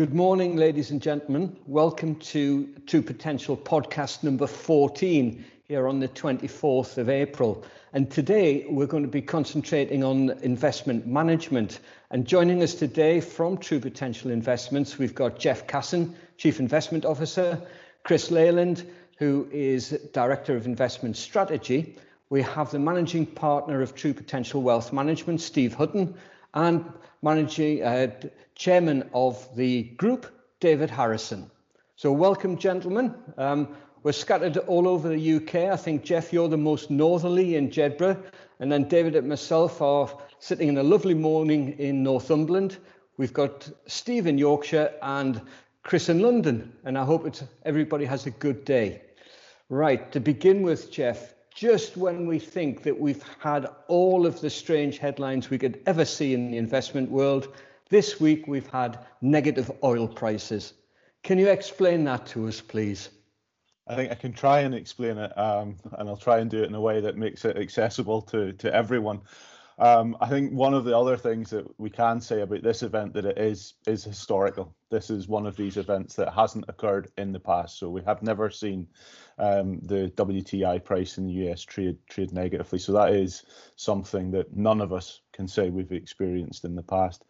Good morning, ladies and gentlemen. Welcome to True Potential podcast number 14 here on the 24th of April. And today we're going to be concentrating on investment management. And joining us today from True Potential Investments, we've got Jeff Casson, Chief Investment Officer, Chris Leyland, who is Director of Investment Strategy. We have the Managing Partner of True Potential Wealth Management, Steve Hutton, and Managing uh, Chairman of the group, David Harrison. So welcome, gentlemen. Um, we're scattered all over the UK. I think, Jeff, you're the most northerly in Jedburgh. And then David and myself are sitting in a lovely morning in Northumberland. We've got Steve in Yorkshire and Chris in London. And I hope everybody has a good day. Right, to begin with, Jeff, just when we think that we've had all of the strange headlines we could ever see in the investment world, this week we've had negative oil prices. Can you explain that to us, please? I think I can try and explain it, um, and I'll try and do it in a way that makes it accessible to to everyone. Um, I think one of the other things that we can say about this event that it is is historical. This is one of these events that hasn't occurred in the past, so we have never seen um, the WTI price in the US trade trade negatively. So that is something that none of us can say we've experienced in the past.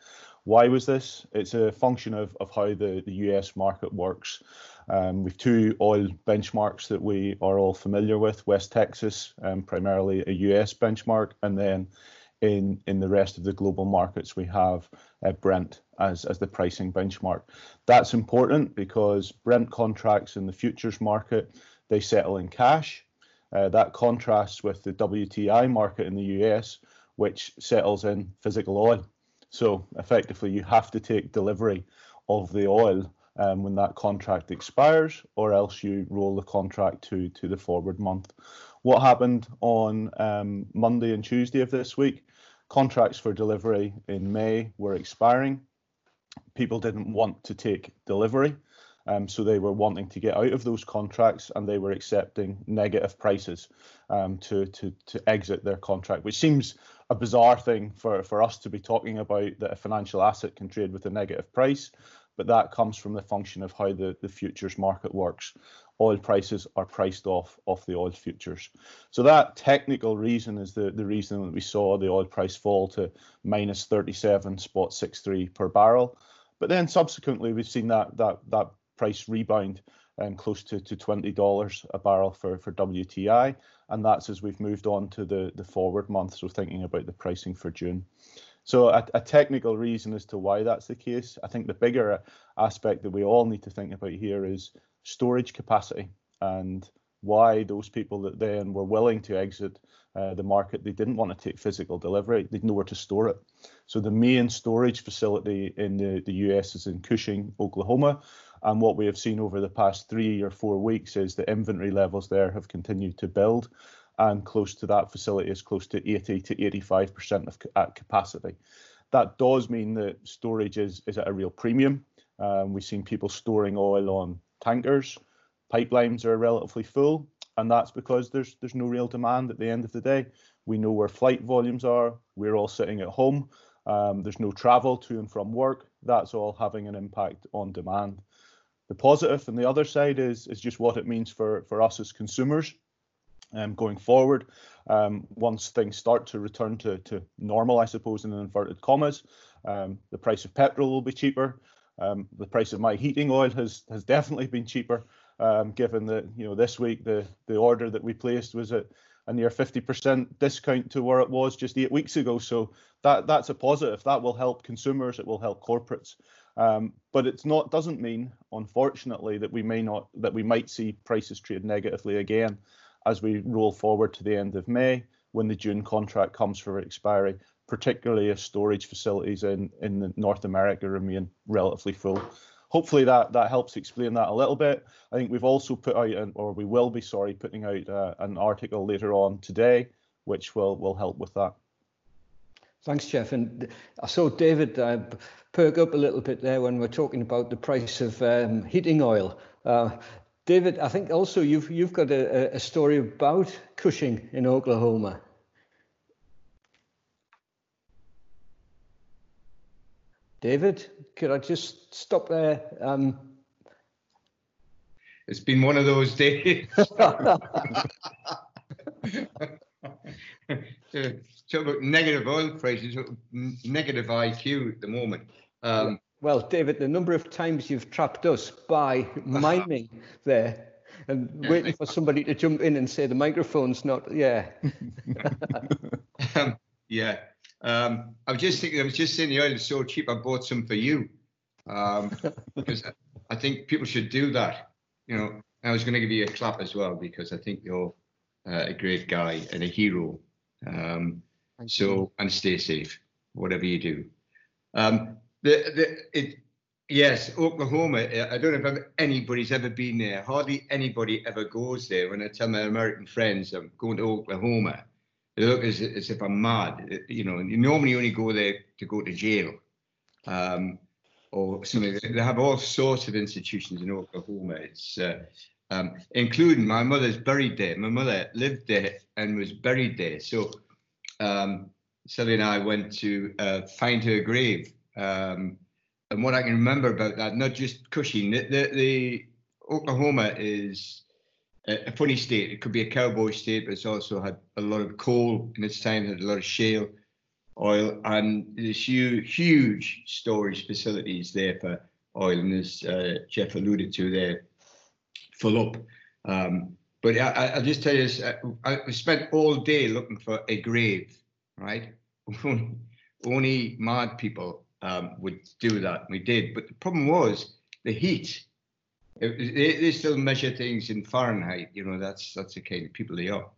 Why was this? It's a function of, of how the, the US market works. Um, we've two oil benchmarks that we are all familiar with, West Texas, um, primarily a US benchmark, and then in, in the rest of the global markets, we have uh, Brent as, as the pricing benchmark. That's important because Brent contracts in the futures market, they settle in cash. Uh, that contrasts with the WTI market in the US, which settles in physical oil. So effectively, you have to take delivery of the oil um, when that contract expires, or else you roll the contract to to the forward month. What happened on um, Monday and Tuesday of this week? Contracts for delivery in May were expiring. People didn't want to take delivery. Um, so they were wanting to get out of those contracts and they were accepting negative prices um, to, to, to exit their contract, which seems a bizarre thing for, for us to be talking about that a financial asset can trade with a negative price. But that comes from the function of how the, the futures market works. Oil prices are priced off off the oil futures. So that technical reason is the, the reason that we saw the oil price fall to minus 37 spot 63 per barrel. But then subsequently we've seen that that that price rebound um, close to, to $20 a barrel for, for WTI. And that's as we've moved on to the, the forward month. So thinking about the pricing for June. So a, a, technical reason as to why that's the case. I think the bigger aspect that we all need to think about here is storage capacity and why those people that then were willing to exit uh, the market, they didn't want to take physical delivery. They'd nowhere to store it. So the main storage facility in the, the US is in Cushing, Oklahoma. And what we have seen over the past three or four weeks is the inventory levels there have continued to build. And close to that facility is close to 80 to 85% of at capacity. That does mean that storage is, is at a real premium. Um, we've seen people storing oil on tankers. Pipelines are relatively full, and that's because there's there's no real demand at the end of the day. We know where flight volumes are. We're all sitting at home. Um, there's no travel to and from work. That's all having an impact on demand. The positive and the other side is is just what it means for for us as consumers. Um, going forward, um, once things start to return to, to normal, I suppose, in inverted commas, um, the price of petrol will be cheaper. Um, the price of my heating oil has has definitely been cheaper um, given that you know this week the the order that we placed was at a near 50% discount to where it was just eight weeks ago. So that that's a positive. That will help consumers. It will help corporates. Um, but it's not doesn't mean, unfortunately, that we may not that we might see prices trade negatively again as we roll forward to the end of May when the June contract comes for expiry, particularly if storage facilities in in North America remain relatively full hopefully that that helps explain that a little bit. I think we've also put out, an, or we will be sorry, putting out uh, an article later on today, which will will help with that. Thanks, Jeff. And I saw David uh, perk up a little bit there when we're talking about the price of um, heating oil. Uh, David, I think also you've you've got a, a story about Cushing in Oklahoma. David, could I just stop there? Um, it's been one of those days. so, talk about negative oil prices, negative IQ at the moment. Um, well, David, the number of times you've trapped us by miming there and waiting for somebody to jump in and say the microphone's not, yeah. um, yeah. Um, I was just thinking, I was just saying the oil is so cheap, I bought some for you. Um, because I think people should do that. You know, I was going to give you a clap as well because I think you're uh, a great guy and a hero. Um, so and stay safe, whatever you do. Um, the the it yes, Oklahoma. I don't know if anybody's ever been there. Hardly anybody ever goes there. When I tell my American friends I'm going to Oklahoma, look as, as if I'm mad. You know, you normally only go there to go to jail. Um, or something. They have all sorts of institutions in Oklahoma. It's uh, um, including my mother's buried there. My mother lived there and was buried there. So um, Sally and I went to uh, find her grave. Um, and what I can remember about that, not just Cushing, the, the, the Oklahoma is a, funny state. It could be a cowboy state, but it's also had a lot of coal in its time, had a lot of shale oil, and they're's huge, huge storage facilities there for oil. And as uh, Jeff alluded to, there full up. Um, but I, will just tell you this: I, I, spent all day looking for a grave. Right, only mad people um, would do that. We did, but the problem was the heat. They, they, still measure things in Fahrenheit. You know, that's that's the kind of people they are.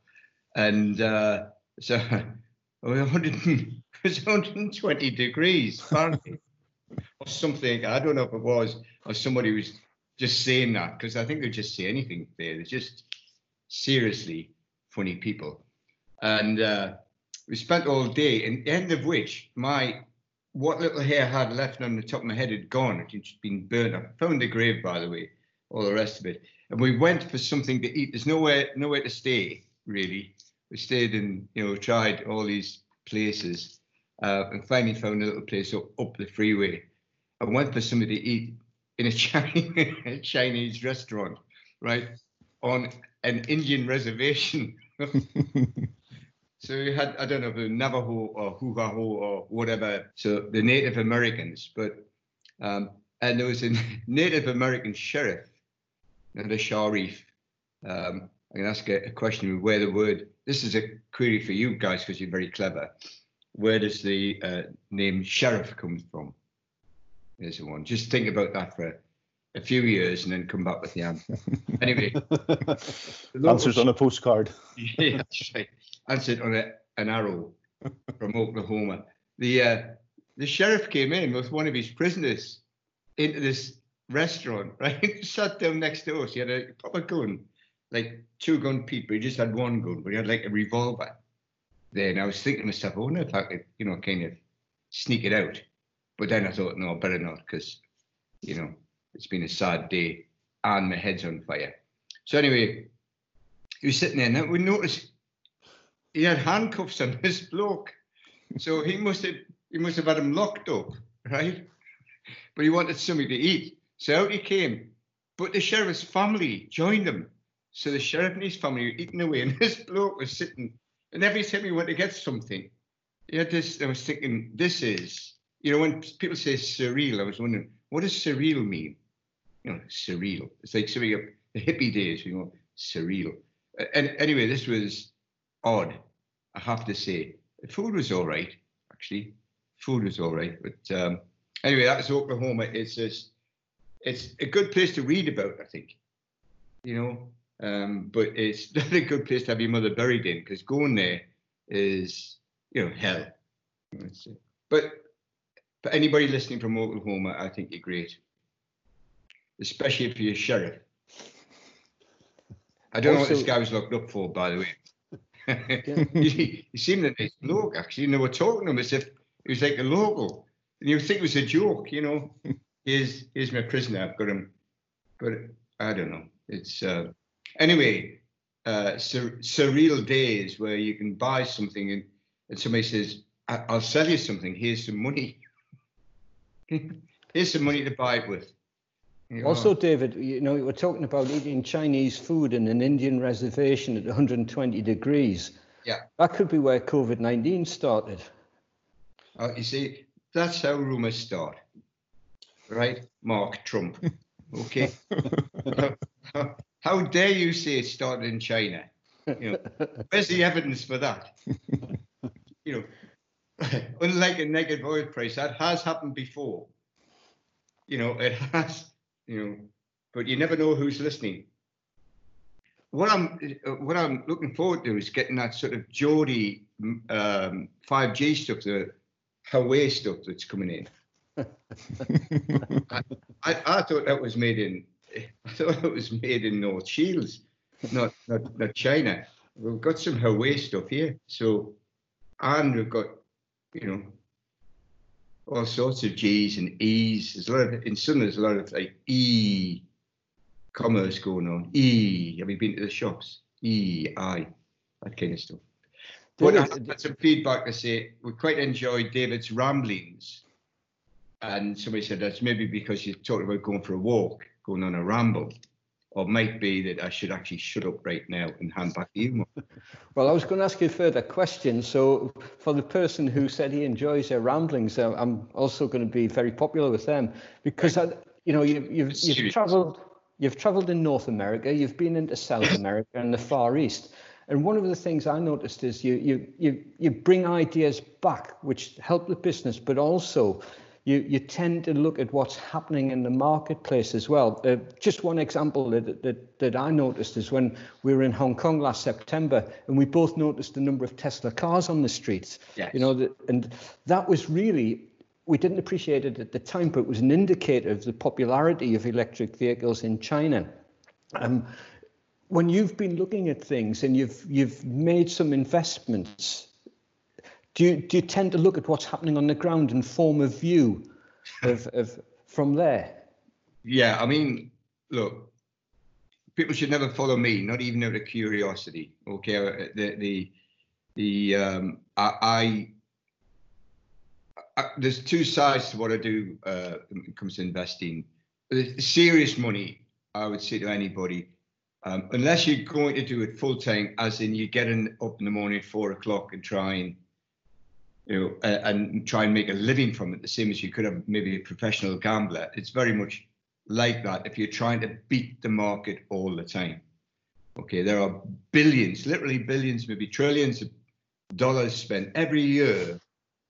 And uh, so, 100, it was 120 degrees Fahrenheit or something. I don't know if it was, or somebody was just saying that because I think they just say anything there. They're just seriously funny people. And uh, we spent all day, and end of which my what little hair I had left on the top of my head had gone. It had been burnt. I found the grave, by the way, all the rest of it. And we went for something to eat. There's nowhere nowhere to stay really. We stayed and you know tried all these places, uh, and finally found a little place up, up the freeway. I went for something to eat, in a Chinese, Chinese restaurant, right, on an Indian reservation. so you had, I don't know, the Navajo or Hugaho or whatever, so the Native Americans, but, um, and there was a Native American sheriff, and a sharif. Um, I can ask a, a question where the word, this is a query for you guys because you're very clever. Where does the uh, name sheriff come from? There's the one. Just think about that for a few years and then come back with the answer. anyway, answers on a postcard. yeah, that's right. Answered on a, an arrow from Oklahoma. The uh, the sheriff came in with one of his prisoners into this restaurant, right? Sat down next to us. He had a proper gun, like two gun people. he just had one gun, but he had like a revolver. Then I was thinking to myself, I wonder if I could, you know, kind of sneak it out. But then I thought, no, better not, because, you know, it's been a sad day and my head's on fire. So anyway, he was sitting there and we noticed he had handcuffs on this bloke. So he must have he must have had him locked up, right? But he wanted something to eat. So out he came. But the sheriff's family joined him. So the sheriff and his family were eating away, and this bloke was sitting. And every time he went to get something, he had this. I was thinking, this is you know, when people say surreal, I was wondering, what does surreal mean? You know, surreal. It's like of the hippie days, you know, surreal. And anyway, this was odd, I have to say. The food was all right, actually. Food was all right. But um, anyway, that's Oklahoma. It's just, it's a good place to read about, I think. You know, um, but it's not a good place to have your mother buried in because going there is, you know, hell. But but anybody listening from Oklahoma, I think you're great, especially if you're a sheriff. I don't also, know what this guy was locked up for, by the way. he, he, seemed a nice bloke, actually. And they were talking to him as if he was like a local. And you think it was a joke, you know. Here's, here's my prisoner, I've got him. But I don't know. It's uh, anyway, uh, sur- surreal days where you can buy something and, and somebody says, I'll sell you something, here's some money Here's some money to buy it with. You. Also, David, you know, we're talking about eating Chinese food in an Indian reservation at 120 degrees. Yeah. That could be where COVID 19 started. Uh, you see, that's how rumors start. Right? Mark Trump. Okay. how, how, dare you say it started in China? You know, where's the evidence for that? You know, unlike a negative oil price, that has happened before. You know, it has, you know, but you never know who's listening. What I'm what I'm looking forward to is getting that sort of Geordie um, 5G stuff, the Huawei stuff that's coming in. I, I, I, thought that was made in I thought it was made in North Shields, not, not not China. We've got some Huawei stuff here, so and we've got you know all sorts of G's and E's. There's a lot of in some there's a lot of like E commerce going on. E. Have you been to the shops? E I that kind of stuff. But I had some feedback to say we quite enjoyed David's ramblings. And somebody said that's maybe because you talked about going for a walk, going on a ramble. Or might be that I should actually shut up right now and hand back to you. Well, I was going to ask you a further question. So, for the person who said he enjoys their ramblings, uh, I'm also going to be very popular with them because, I, you know, you, you've, you've travelled you've travelled in North America, you've been into South America and the Far East. And one of the things I noticed is you you you you bring ideas back which help the business, but also you you tend to look at what's happening in the marketplace as well. Uh, just one example that, that that I noticed is when we were in Hong Kong last September, and we both noticed the number of Tesla cars on the streets. Yes. You know, the, and that was really we didn't appreciate it at the time, but it was an indicator of the popularity of electric vehicles in China. Um, when you've been looking at things and you've you've made some investments, do you do you tend to look at what's happening on the ground and form a view of, of from there? Yeah, I mean, look, people should never follow me, not even out of curiosity. Okay, uh, the the the um, I, I, I there's two sides to what I do uh, when it comes to investing. The serious money, I would say to anybody, um, unless you're going to do it full time, as in you get in, up in the morning at four o'clock and try and you know and try and make a living from it, the same as you could have maybe a professional gambler. It's very much like that if you're trying to beat the market all the time. Okay, there are billions, literally billions, maybe trillions of dollars spent every year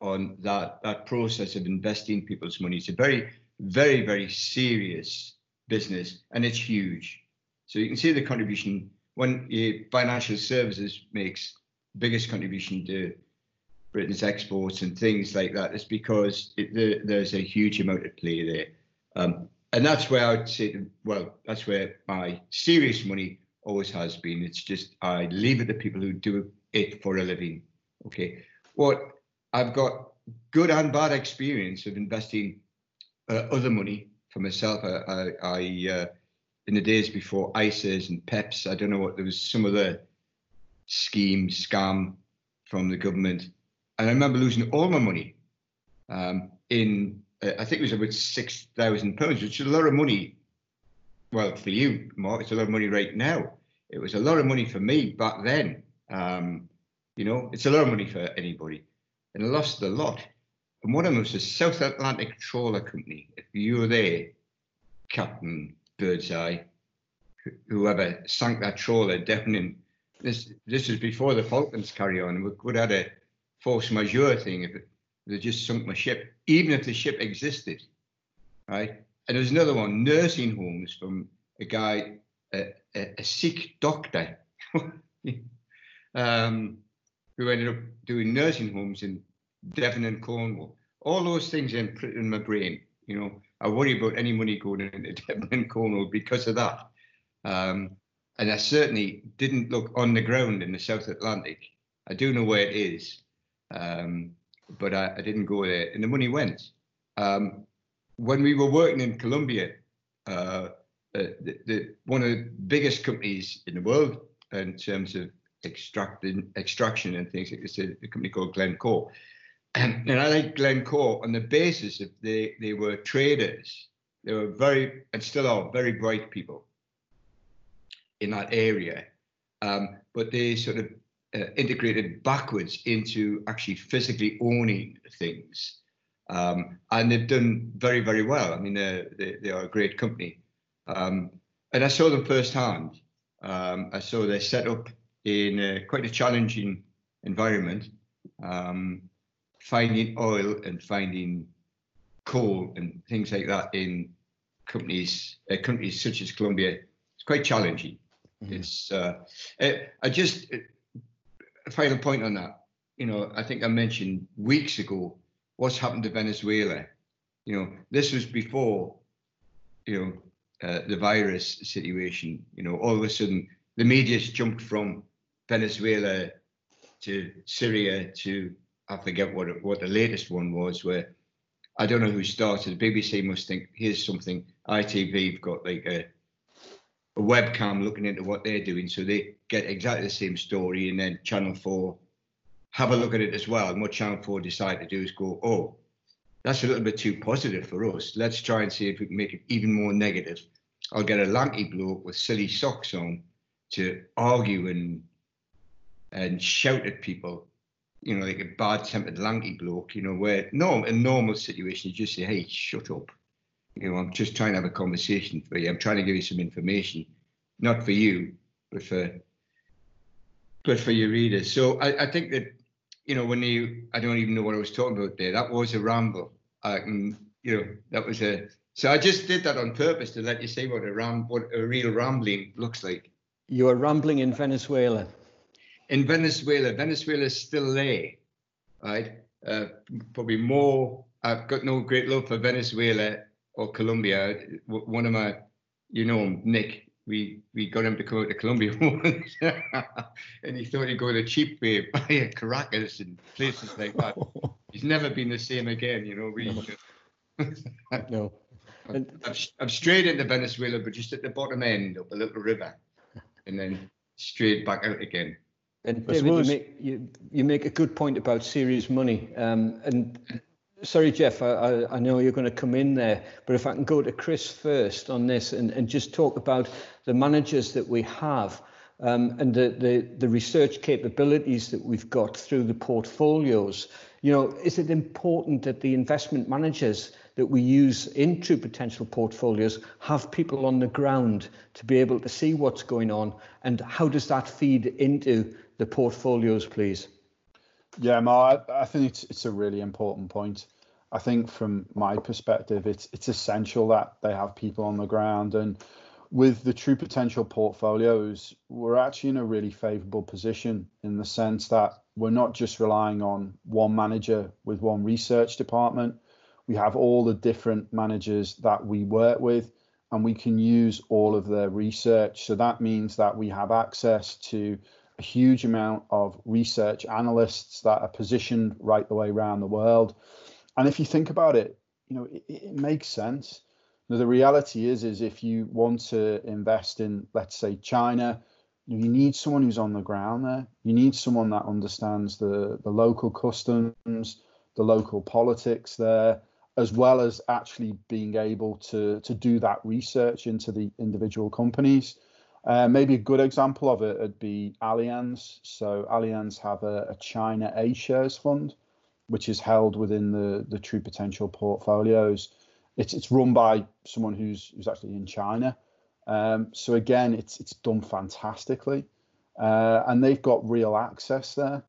on that that process of investing people's money. It's a very, very, very serious business, and it's huge. So you can see the contribution when eh, financial services makes biggest contribution to Britain's exports and things like that. It's because it, the, there's a huge amount of play there. Um, and that's where I would say, well, that's where my serious money always has been. It's just I leave it to people who do it for a living. Okay. What I've got good and bad experience of investing uh, other money for myself. I, I, I uh, in the days before ISAs and PEPs, I don't know what there was some other scheme scam from the government, and I remember losing all my money um, in uh, I think it was about six thousand pounds, which is a lot of money. Well, for you, Mark, it's a lot of money right now. It was a lot of money for me back then. Um, you know, it's a lot of money for anybody, and I lost a lot. And one of them was the South Atlantic Trawler Company. If you were there, Captain Birdseye, whoever sank that trawler in this this was before the Falklands carry on. We could have had a force majeure thing if they just sunk my ship, even if the ship existed, right? And there's another one, nursing homes from a guy, a, a, a Sikh doctor, um, who ended up doing nursing homes in Devon and Cornwall. All those things in, in my brain, you know. I worry about any money going into Devon and Cornwall because of that. Um, and I certainly didn't look on the ground in the South Atlantic. I do know where it is, um, but I, I, didn't go there. And the money went. Um, when we were working in Colombia, uh, uh, the, the, one of the biggest companies in the world in terms of extracting extraction and things like this, a company called Glencore. and I like Glencore on the basis that they, they were traders. They were very, and still are, very bright people in that area. Um, but they sort of uh, integrated backwards into actually physically owning things. Um, and they've done very, very well. I mean, they, they are a great company. Um, and I saw them firsthand. Um, I saw their setup in uh, quite a challenging environment, um, finding oil and finding coal and things like that in companies, uh, countries such as Colombia. It's quite challenging. Mm-hmm. It's. Uh, uh I just a final point on that. You know, I think I mentioned weeks ago what's happened to Venezuela. You know, this was before, you know, uh, the virus situation. You know, all of a sudden the media's jumped from Venezuela to Syria to I forget what what the latest one was where I don't know who started. The BBC must think here's something. ITV've got like a a webcam looking into what they're doing, so they get exactly the same story, and then Channel Four have a look at it as well. And what Channel Four decide to do is go, oh, that's a little bit too positive for us. Let's try and see if we can make it even more negative. I'll get a lanky bloke with silly socks on to argue and and shout at people, you know, like a bad-tempered lanky bloke, you know, where no, in normal situation you just say, hey, shut up you know, I'm just trying to have a conversation for you. I'm trying to give you some information, not for you, but for but for your readers. So I, I think that you know when you I don't even know what I was talking about there. That was a ramble. I can you know that was a so I just did that on purpose to let you see what a ram what a real rambling looks like. You are rambling in Venezuela. In Venezuela, Venezuela is still there, right? Uh, probably more. I've got no great love for Venezuela or Colombia. One of my, you know, Nick, we we got him to come out to Colombia once, and he thought he'd go the cheap way, buy a Caracas and places like that. He's never been the same again, you know. We, no. I'm, I'm straight into Venezuela, but just at the bottom end of a little river, and then straight back out again. And David, you make, you, you make a good point about serious money, um, and sorry, Jeff, I, I, know you're going to come in there, but if I can go to Chris first on this and, and just talk about the managers that we have um, and the, the, the research capabilities that we've got through the portfolios. You know, is it important that the investment managers that we use in true potential portfolios have people on the ground to be able to see what's going on and how does that feed into the portfolios, please? Yeah, Mark, I think it's it's a really important point. I think from my perspective, it's it's essential that they have people on the ground. And with the true potential portfolios, we're actually in a really favourable position in the sense that we're not just relying on one manager with one research department. We have all the different managers that we work with, and we can use all of their research. So that means that we have access to a huge amount of research analysts that are positioned right the way around the world and if you think about it, you know, it, it makes sense. Now, the reality is, is if you want to invest in, let's say, China, you need someone who's on the ground there. You need someone that understands the, the local customs, the local politics there, as well as actually being able to, to do that research into the individual companies. Uh, maybe a good example of it would be Allianz. So Allianz have a, a China A shares fund, which is held within the the True Potential portfolios. It's it's run by someone who's who's actually in China. Um, so again, it's it's done fantastically, uh, and they've got real access there.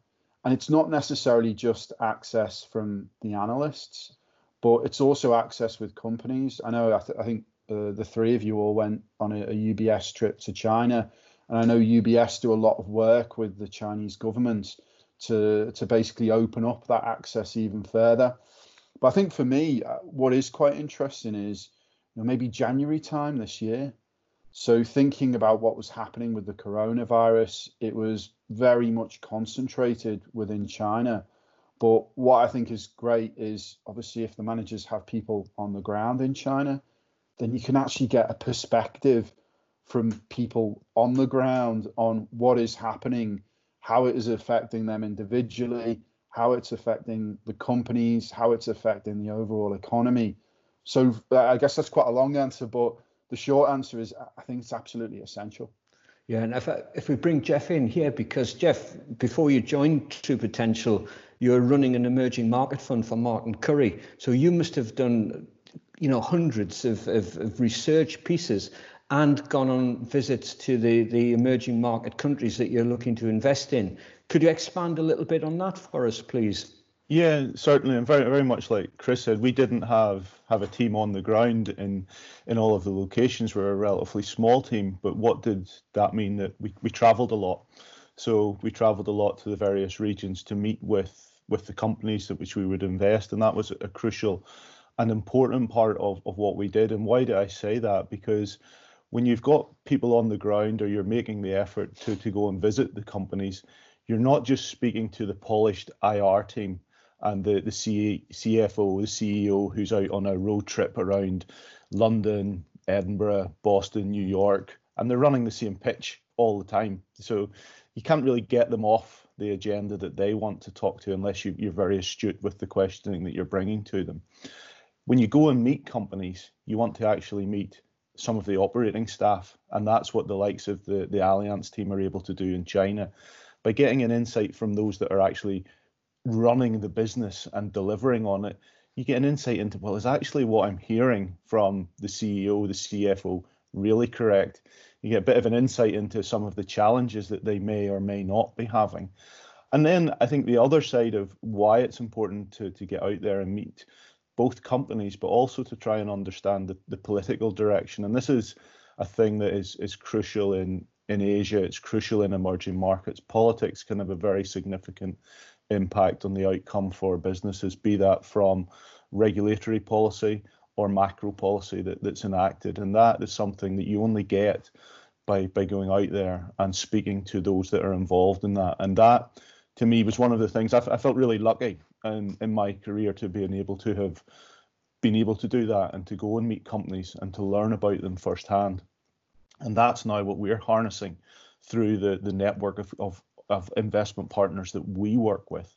And it's not necessarily just access from the analysts, but it's also access with companies. I know I, th- I think uh, the three of you all went on a, a UBS trip to China, and I know UBS do a lot of work with the Chinese government to to basically open up that access even further. But I think for me, uh, what is quite interesting is you know, maybe January time this year. So thinking about what was happening with the coronavirus, it was very much concentrated within China. But what I think is great is obviously if the managers have people on the ground in China, then you can actually get a perspective from people on the ground on what is happening how it is affecting them individually, how it's affecting the companies, how it's affecting the overall economy. So uh, I guess that's quite a long answer, but the short answer is I think it's absolutely essential. Yeah, and if, if we bring Jeff in here, because Jeff, before you joined True Potential, you're running an emerging market fund for Martin Currie. So you must have done, you know, hundreds of, of, of research pieces and gone on visits to the, the emerging market countries that you're looking to invest in. Could you expand a little bit on that for us, please? Yeah, certainly, and very very much like Chris said, we didn't have have a team on the ground in in all of the locations. We're a relatively small team, but what did that mean? That we we travelled a lot. So we travelled a lot to the various regions to meet with with the companies that which we would invest, and that was a crucial and important part of of what we did. And why do I say that? Because when you've got people on the ground or you're making the effort to to go and visit the companies, you're not just speaking to the polished IR team and the the C, CFO, the CEO who's out on a road trip around London, Edinburgh, Boston, New York, and they're running the same pitch all the time. So you can't really get them off the agenda that they want to talk to unless you, you're very astute with the questioning that you're bringing to them. When you go and meet companies, you want to actually meet some of the operating staff, and that's what the likes of the the Allianz team are able to do in China by getting an insight from those that are actually running the business and delivering on it, you get an insight into well, is actually what I'm hearing from the CEO, the CFO really correct? You get a bit of an insight into some of the challenges that they may or may not be having. And then I think the other side of why it's important to, to get out there and meet both companies, but also to try and understand the, the political direction. And this is a thing that is, is crucial in, in Asia, it's crucial in emerging markets. Politics can have a very significant impact on the outcome for businesses, be that from regulatory policy or macro policy that, that's enacted. And that is something that you only get by, by going out there and speaking to those that are involved in that. And that, to me, was one of the things I, I felt really lucky in, in my career to being able to have been able to do that and to go and meet companies and to learn about them firsthand. And that's now what we're harnessing through the, the network of, of of investment partners that we work with.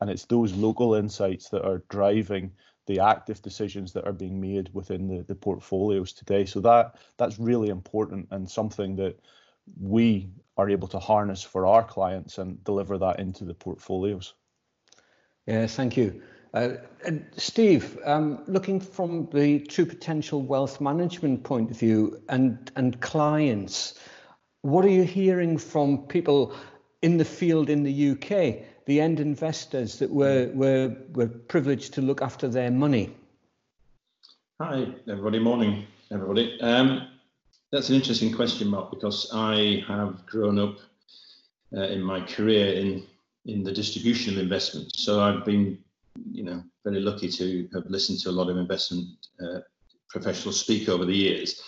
And it's those local insights that are driving the active decisions that are being made within the, the portfolios today. So that that's really important and something that we are able to harness for our clients and deliver that into the portfolios. Yeah, thank you. Uh, Steve, um, looking from the true potential wealth management point of view and and clients, what are you hearing from people in the field in the UK, the end investors that were, were, were privileged to look after their money? Hi, everybody. Morning, everybody. Um, that's an interesting question, Mark, because I have grown up uh, in my career in in the distribution of investments. So I've been, you know, very lucky to have listened to a lot of investment uh, professionals speak over the years.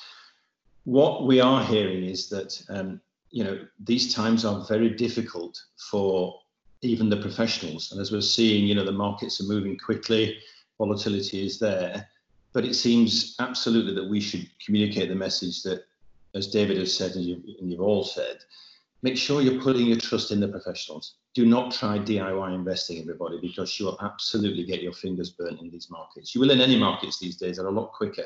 What we are hearing is that um, you know, these times are very difficult for even the professionals. And as we're seeing, you know, the markets are moving quickly, volatility is there. But it seems absolutely that we should communicate the message that, as David has said, and, you, and you've all said, make sure you're putting your trust in the professionals. Do not try DIY investing, everybody, because you will absolutely get your fingers burnt in these markets. You will in any markets these days, they're a lot quicker.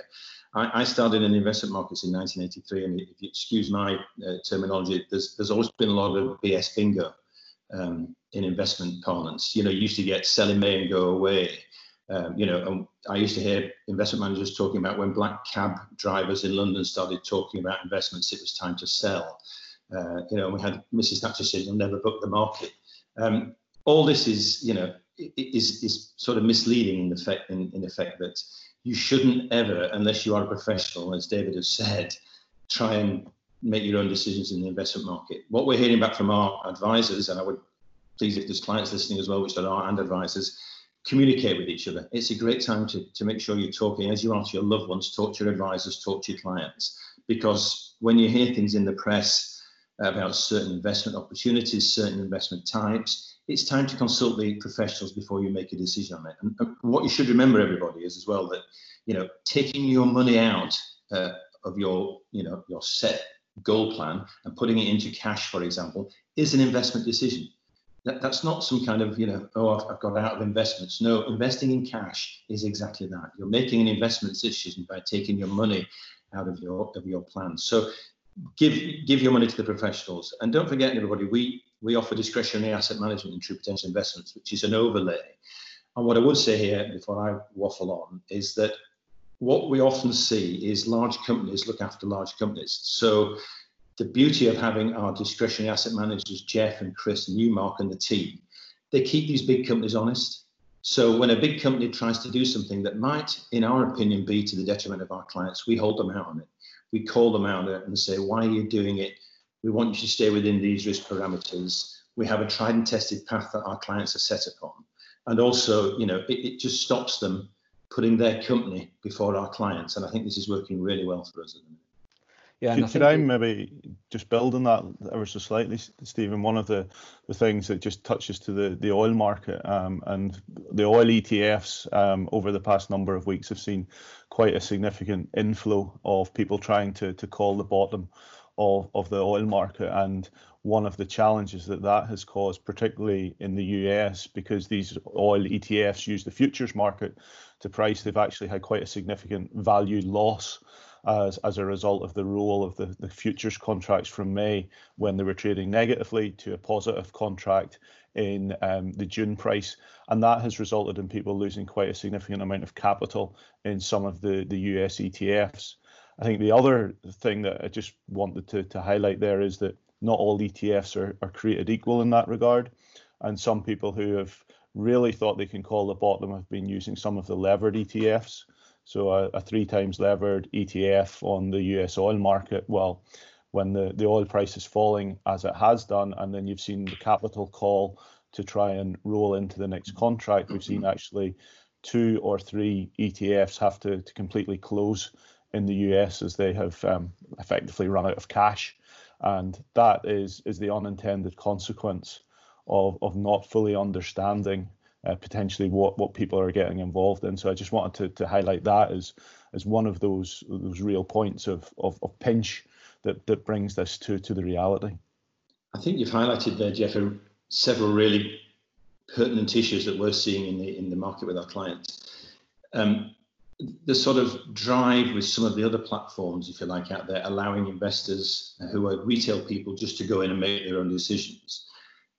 I, I started in investment markets in 1983, and if you excuse my uh, terminology, there's, there's always been a lot of BS bingo um, in investment parlance. You know, you used to get sell in May and go away. Um, you know, and I used to hear investment managers talking about when black cab drivers in London started talking about investments, it was time to sell. Uh, you know, we had Mrs. Thatcher saying, "You'll never book the market." Um, all this is, you know, is is sort of misleading in effect. In, in effect, that you shouldn't ever, unless you are a professional, as David has said, try and make your own decisions in the investment market. What we're hearing back from our advisors, and I would please if there's clients listening as well, which there are, and advisors, communicate with each other. It's a great time to, to make sure you're talking as you are to your loved ones, talk to your advisors, talk to your clients. Because when you hear things in the press about certain investment opportunities, certain investment types, it's time to consult the professionals before you make a decision on it. And what you should remember, everybody, is as well that you know taking your money out uh, of your you know your set goal plan and putting it into cash, for example, is an investment decision. that, that's not some kind of, you know, oh, I've, I've, got out of investments. No, investing in cash is exactly that. You're making an investment decision by taking your money out of your of your plan. So give give your money to the professionals. And don't forget, everybody, we we offer discretionary asset management in true potential investments, which is an overlay. And what I would say here before I waffle on is that what we often see is large companies look after large companies. So the beauty of having our discretionary asset managers, Jeff and Chris and you, Mark, and the team, they keep these big companies honest. So when a big company tries to do something that might, in our opinion, be to the detriment of our clients, we hold them out on it. We call them out and say, why are you doing it? We want you to stay within these risk parameters. We have a tried and tested path that our clients are set upon. And also, you know, it, it just stops them putting their company before our clients. And I think this is working really well for us at the. Yeah, could, I, could I maybe just build on that ever so slightly, Stephen? One of the, the things that just touches to the, the oil market um, and the oil ETFs um, over the past number of weeks have seen quite a significant inflow of people trying to, to call the bottom of, of the oil market. And one of the challenges that that has caused, particularly in the US, because these oil ETFs use the futures market to price, they've actually had quite a significant value loss as, as a result of the roll of the, the futures contracts from May when they were trading negatively to a positive contract in um, the June price. And that has resulted in people losing quite a significant amount of capital in some of the, the US ETFs. I think the other thing that I just wanted to, to highlight there is that not all ETFs are, are created equal in that regard. And some people who have really thought they can call the bottom have been using some of the levered ETFs. So a, a three times levered ETF on the US oil market. Well, when the, the oil price is falling as it has done, and then you've seen the capital call to try and roll into the next contract, we've seen actually two or three ETFs have to, to completely close in the US as they have um, effectively run out of cash. And that is, is the unintended consequence of, of not fully understanding uh, potentially what, what people are getting involved in. So I just wanted to, to highlight that as as one of those those real points of, of, of pinch that, that brings this to, to the reality. I think you've highlighted there, Jeff, several really pertinent issues that we're seeing in the in the market with our clients. Um, the sort of drive with some of the other platforms, if you like, out there, allowing investors who are retail people just to go in and make their own decisions.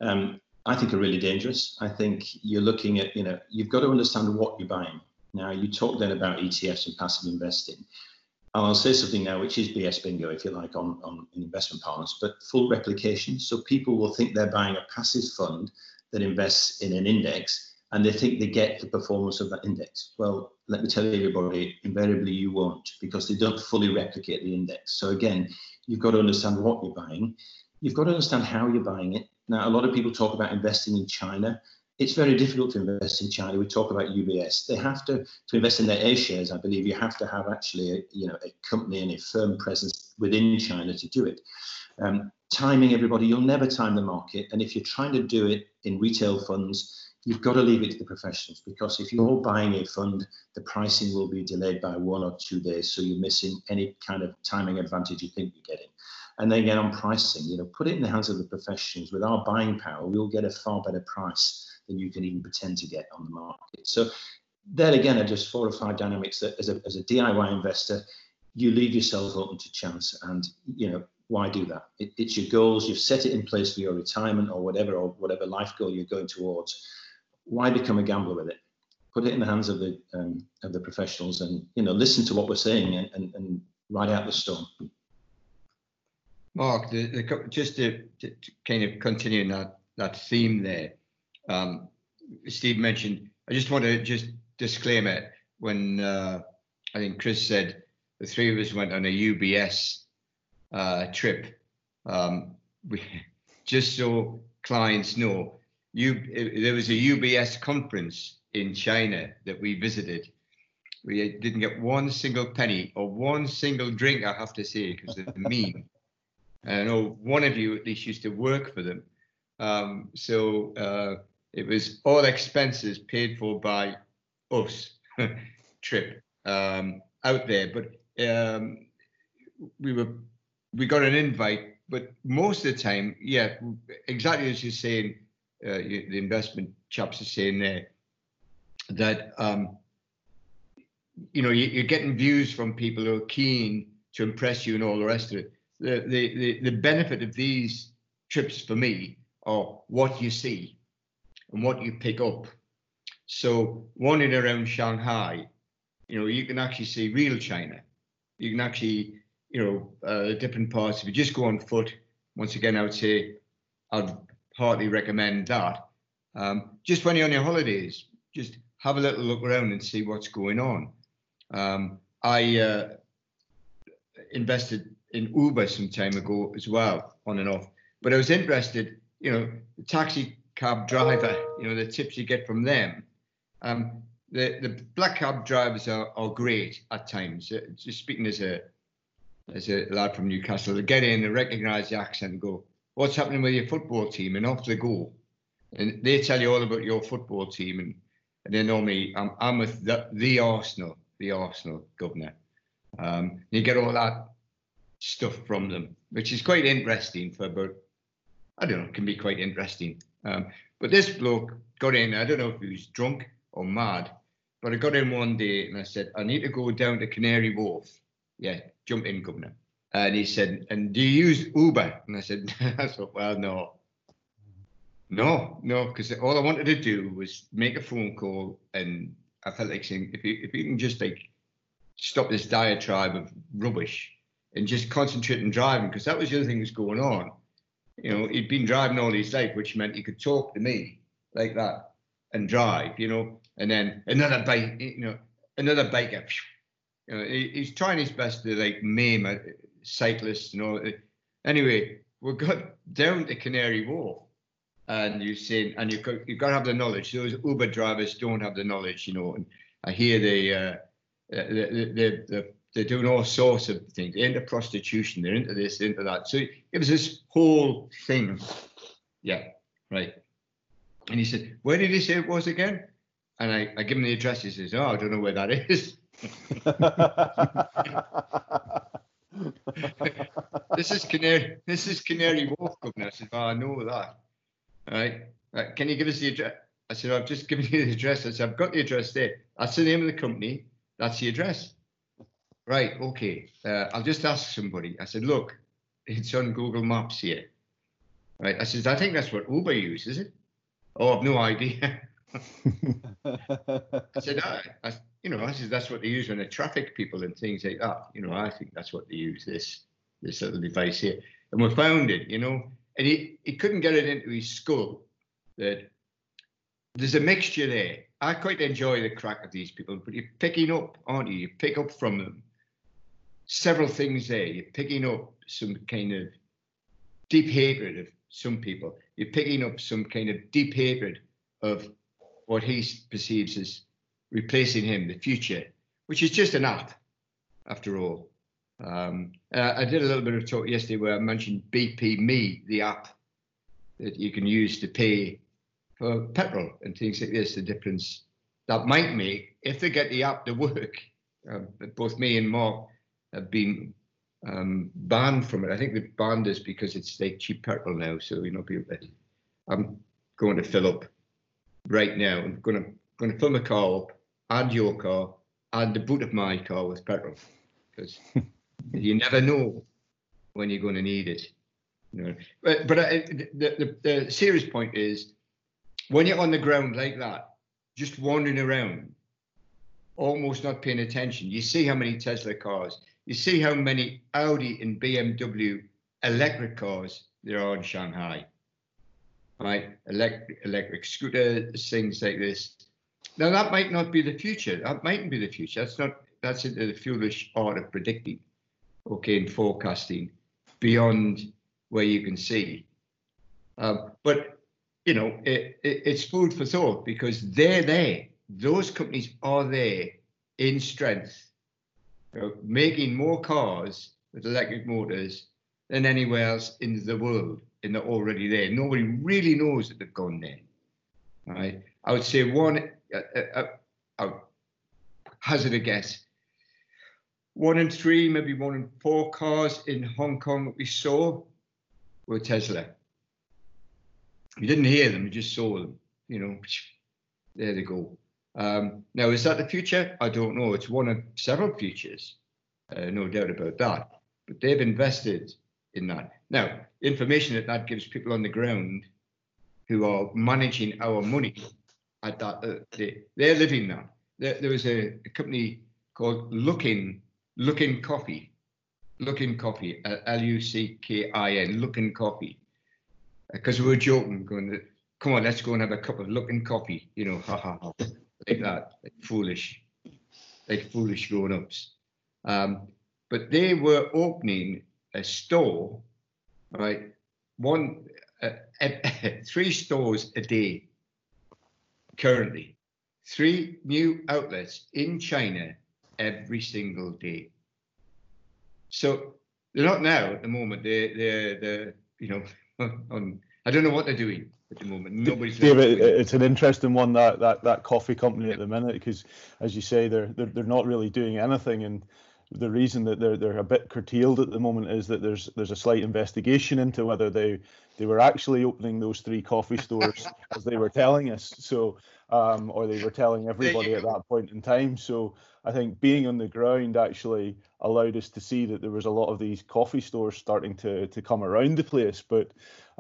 Um, I think are really dangerous. I think you're looking at, you know, you've got to understand what you're buying. Now, you talk then about ETFs and passive investing. And I'll say something now, which is BS bingo, if you like, on, on investment partners, but full replication. So people will think they're buying a passive fund that invests in an index and they think they get the performance of that index. Well, let me tell you, everybody, invariably you won't because they don't fully replicate the index. So again, you've got to understand what you're buying. You've got to understand how you're buying it. Now, a lot of people talk about investing in China. It's very difficult to invest in China. We talk about UBS. They have to to invest in their A shares. I believe you have to have actually a, you know a company and a firm presence within China to do it. Um, timing, everybody, you'll never time the market. And if you're trying to do it in retail funds, you've got to leave it to the professionals because if you're buying a fund, the pricing will be delayed by one or two days. So you're missing any kind of timing advantage you think you're getting. And then again on pricing, you know, put it in the hands of the professionals. With our buying power, we'll get a far better price than you can even pretend to get on the market. So there again are just four or five dynamics that as a, as a DIY investor, you leave yourself open to chance. And, you know, why do that? It, it's your goals. You've set it in place for your retirement or whatever, or whatever life goal you're going towards. Why become a gambler with it? Put it in the hands of the um, of the professionals, and you know, listen to what we're saying and, and, and ride out the storm. Mark, the, the, just to, to, to, kind of continue that that theme there, um, Steve mentioned. I just want to just disclaim it when uh, I think Chris said the three of us went on a UBS uh, trip. Um, we, just so clients know, you, there was a UBS conference in China that we visited. We didn't get one single penny or one single drink, I have to say, because they're mean. I know one of you at least used to work for them. Um, so uh, it was all expenses paid for by us trip um, out there. But um, we were we got an invite, but most of the time, yeah, exactly as you're saying, uh, the investment chaps are saying there that um, you know you, are getting views from people who are keen to impress you and all the rest of it. The, the the benefit of these trips for me are what you see and what you pick up. So one in around Shanghai, you know, you can actually see real China. You can actually, you know, uh, different parts. If you just go on foot, once again, I would say I'd partly recommend that. Um, just when you're on your holidays, just have a little look around and see what's going on. Um, I uh, invested in Uber some time ago as well, on and off. But I was interested, you know, the taxi cab driver, you know, the tips you get from them. Um, the the black cab drivers are, are great at times. Uh, just speaking as a as a lad from Newcastle, they get in, they recognise the accent, and go, "What's happening with your football team?" And off they go, and they tell you all about your football team, and, and they know me. I'm I'm with the, the Arsenal, the Arsenal governor. Um, you get all that stuff from them, which is quite interesting for about I don't know, can be quite interesting. Um, but this bloke got in. I don't know if he was drunk or mad, but I got in one day and I said, I need to go down to Canary Wharf. Yeah, jump in, Governor. And he said, And do you use Uber? And I said, I thought, Well, no. No, no, because all I wanted to do was make a phone call. And I felt like saying, if you, if you can just like stop this diatribe of rubbish and just concentrate on driving, because that was the other thing that's going on. You know, he'd been driving all his life, which meant he could talk to me like that and drive, you know, and then another bike, you know, another biker. You know, he, he's trying his best to like maim a cyclist and all. Anyway, we got down to Canary Wharf, and you saying, and you've got, you've got to have the knowledge. Those Uber drivers don't have the knowledge, you know. And I hear they, uh, the, the, the, they're doing all sorts of things. They're into prostitution. They're into this, into that. So it was this whole thing. Yeah, right. And he said, "Where did he say it was again?" And I, I give him the address. He says, "Oh, I don't know where that is." this is Canary. This is Canary Wharf, Governor. I said, "Oh, I know that." All right. right. Can you give us the address? I said, "I've just given you the address." I said, "I've got the address there. That's the name of the company. That's the address." Right. Okay. Uh, I'll just ask somebody. I said, "Look, it's on Google Maps here." Right. I said, "I think that's what Uber uses, is it?" Oh, I've no idea. I said, I, I, you know, I said that's what they use when they traffic people and things like that. You know, I think that's what they use this this little device here. And we found it, you know, and he, he couldn't get it into his skull that there's a mixture there. I quite enjoy the crack of these people, but you're picking up, aren't you? You pick up from them several things there. You're picking up some kind of deep hatred of some people. You're picking up some kind of deep hatred of what he perceives as replacing him, the future, which is just an app, after all. Um, uh, I did a little bit of talk yesterday where I mentioned BP Me, the app that you can use to pay for petrol and things like this, the difference that might make if they get the app to work. Uh, both me and Mark have been um, banned from it. I think they banned us because it's like cheap petrol now. So you know, people. I'm going to fill up right now. I'm going to going to fill my car up, and your car, and the boot of my car with petrol, because you never know when you're going to need it. You know, but but I, the, the the serious point is when you're on the ground like that, just wandering around, almost not paying attention. You see how many Tesla cars you see how many Audi and BMW electric cars there are in Shanghai, right? Electric, electric scooters, things like this. Now that might not be the future. That mightn't be the future. That's not. That's into the foolish art of predicting, okay, and forecasting beyond where you can see. Um, but you know, it, it, it's food for thought because they're there. Those companies are there in strength you know, making more cars with electric motors than anywhere else in the world, and they're already there. Nobody really knows that they've gone there. Right? I would say one, uh, uh, uh, hazard a guess, one in three, maybe one in four cars in Hong Kong that we saw were Tesla. You didn't hear them, you just saw them. You know, there they go. Um, now, is that the future? I don't know. It's one of several futures, uh, no doubt about that. But they've invested in that. Now, information that that gives people on the ground who are managing our money at that, uh, they, they're living that. There, there was a, a, company called Luckin, Luckin Coffee, Luckin Coffee, uh, L-U-C-K-I-N, Luckin Coffee. Because uh, we were joking, going, come on, let's go and have a cup of Luckin Coffee, you know, ha ha ha like that, like foolish, like foolish grown-ups. Um, but they were opening a store, right? One, uh, three stores a day currently, three new outlets in China every single day. So they're not now at the moment. They they're they're you know on I don't know what they're doing at the moment. Nobody's. David, it's an interesting one that that that coffee company at the minute because, as you say, they're they're they're not really doing anything, and the reason that they're they're a bit curtailed at the moment is that there's there's a slight investigation into whether they they were actually opening those three coffee stores as they were telling us. So um, or they were telling everybody at that point in time. So I think being on the ground actually allowed us to see that there was a lot of these coffee stores starting to to come around the place, but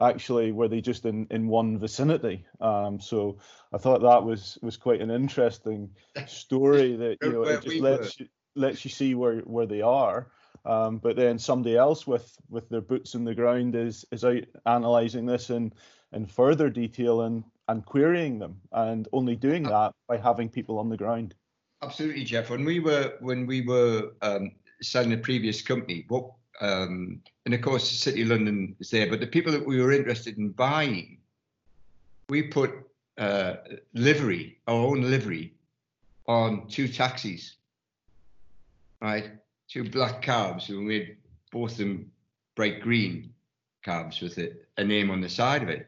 actually were they just in in one vicinity. Um, so I thought that was was quite an interesting story that you know it just lets you, lets you see where where they are. Um, but then somebody else with with their boots in the ground is is out analysing this in in further detail and and querying them, and only doing that by having people on the ground. Absolutely, Jeff. When we were when we were um, selling a previous company, what um, and of course, the City of London is there, but the people that we were interested in buying, we put uh, livery, our own livery, on two taxis, right? Two black cabs, and we made both them bright green cabs with a, a name on the side of it.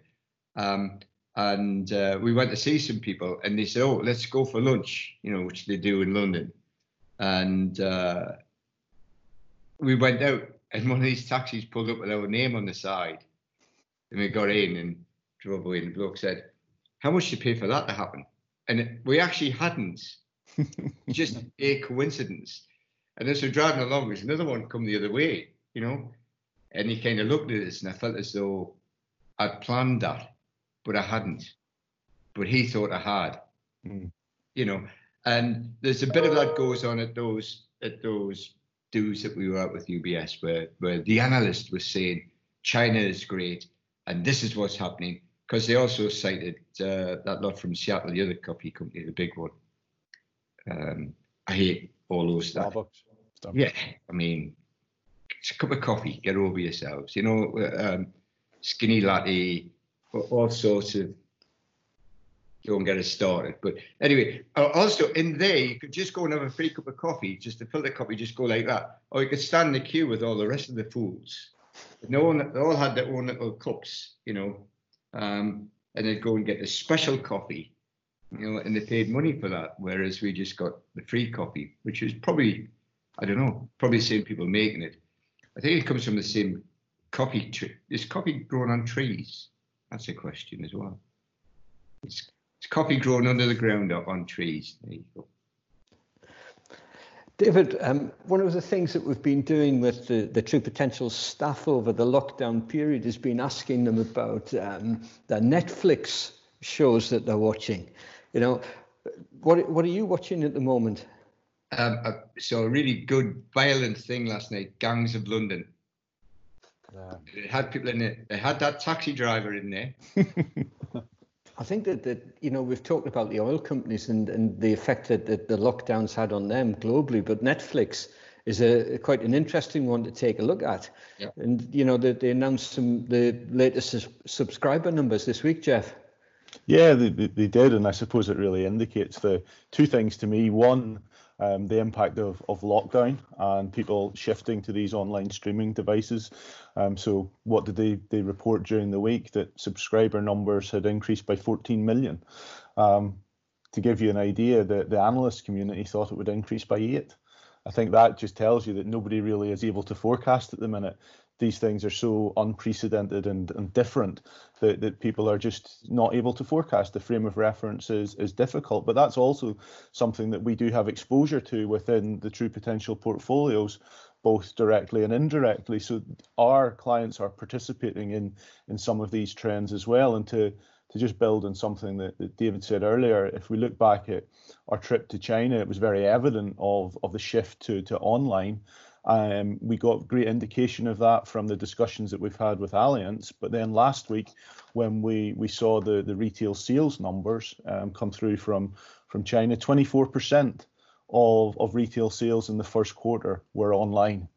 Um, and uh, we went to see some people, and they said, "Oh, let's go for lunch," you know, which they do in London. And uh, we went out, and one of these taxis pulled up with our name on the side. And we got in and drove away. And the bloke said, How much did you pay for that to happen? And we actually hadn't. just a coincidence. And as we're driving along, there's another one come the other way, you know. And he kind of looked at us, and I felt as though I'd planned that, but I hadn't. But he thought I had, mm. you know. And there's a bit of that goes on at those at those dues that we were at with UBS where, where the analyst was saying China is great and this is what's happening because they also cited uh, that lot from Seattle, the other coffee company, the big one. Um, I hate all those Starbucks. Starbucks. Yeah, I mean, it's a cup of coffee. Get over yourselves. You know, um, skinny latte, all sorts of don't get us started. But anyway, also in there, you could just go and have a free cup of coffee, just to a filter coffee, just go like that. Or you could stand in the queue with all the rest of the foods. No one, they all had their own little cups, you know, um, and they'd go and get a special coffee, you know, and they paid money for that. Whereas we just got the free coffee, which is probably, I don't know, probably the same people making it. I think it comes from the same coffee tree. Is coffee grown on trees? That's a question as well. It's it's coffee grown under the ground up on trees. There you go. David, um, one of the things that we've been doing with the, the True Potential staff over the lockdown period has been asking them about um, the Netflix shows that they're watching. You know, what what are you watching at the moment? Um, uh, so a really good violent thing last night, Gangs of London. Yeah. It had people in it. They had that taxi driver in there. I think that, that you know we've talked about the oil companies and, and the effect that, that the lockdowns had on them globally, but Netflix is a quite an interesting one to take a look at. Yeah. And you know they, they announced some the latest subscriber numbers this week, Jeff. Yeah, they, they did, and I suppose it really indicates the two things to me. One, um, the impact of, of lockdown and people shifting to these online streaming devices. Um, so, what did they, they report during the week? That subscriber numbers had increased by 14 million. Um, to give you an idea, the, the analyst community thought it would increase by eight. I think that just tells you that nobody really is able to forecast at the minute these things are so unprecedented and, and different that, that people are just not able to forecast. The frame of reference is, is difficult, but that's also something that we do have exposure to within the true potential portfolios, both directly and indirectly. So our clients are participating in in some of these trends as well. And to to just build on something that, that David said earlier, if we look back at our trip to China, it was very evident of of the shift to to online um, we got great indication of that from the discussions that we've had with Allianz. But then last week, when we, we saw the, the retail sales numbers um, come through from, from China, 24% of, of retail sales in the first quarter were online.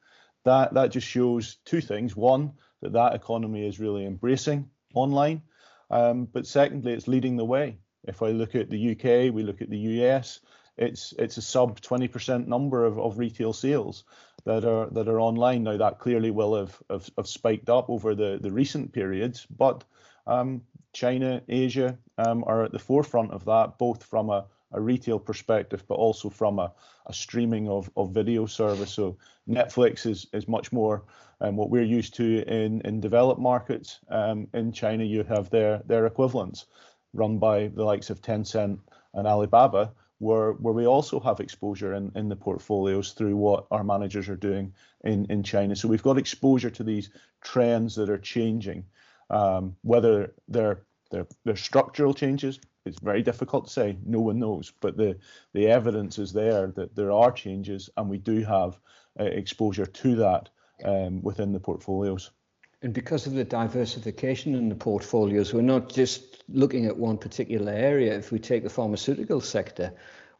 That, that just shows two things. One, that that economy is really embracing online. Um, but secondly, it's leading the way. If I look at the UK, we look at the US, it's it's a sub 20% number of, of retail sales that are that are online now. That clearly will have have, have spiked up over the the recent periods, but um, China, Asia um, are at the forefront of that, both from a, a retail perspective, but also from a, a streaming of, of video service. So Netflix is is much more um, what we're used to in in developed markets. Um, in China, you have their their equivalents run by the likes of Tencent and Alibaba where where we also have exposure in, in the portfolios through what our managers are doing in, in China. So we've got exposure to these trends that are changing. Um, whether they're, they're they're structural changes, it's very difficult to say. No one knows, but the the evidence is there that there are changes, and we do have uh, exposure to that um, within the portfolios. And because of the diversification in the portfolios, we're not just looking at one particular area. If we take the pharmaceutical sector,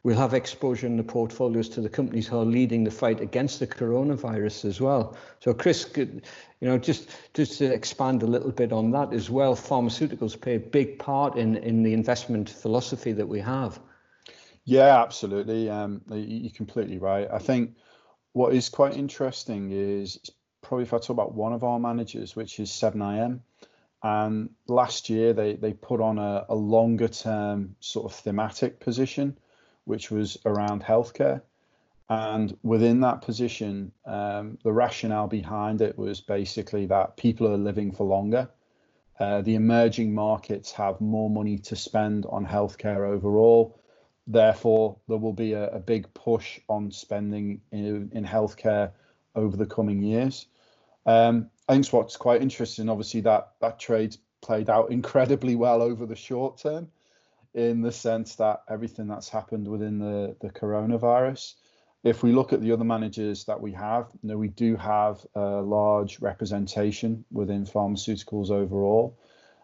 we'll have exposure in the portfolios to the companies who are leading the fight against the coronavirus as well. So, Chris, could, you know, just just to expand a little bit on that as well, pharmaceuticals play a big part in in the investment philosophy that we have. Yeah, absolutely. Um, you're completely right. I think what is quite interesting is probably if I talk about one of our managers, which is 7IM. And last year they they put on a, a longer term sort of thematic position, which was around healthcare. And within that position, um, the rationale behind it was basically that people are living for longer. Uh, the emerging markets have more money to spend on healthcare overall. Therefore, there will be a, a big push on spending in, in healthcare over the coming years. Um, I think what's quite interesting, obviously, that that trade played out incredibly well over the short term, in the sense that everything that's happened within the the coronavirus. If we look at the other managers that we have, you know, we do have a large representation within pharmaceuticals overall,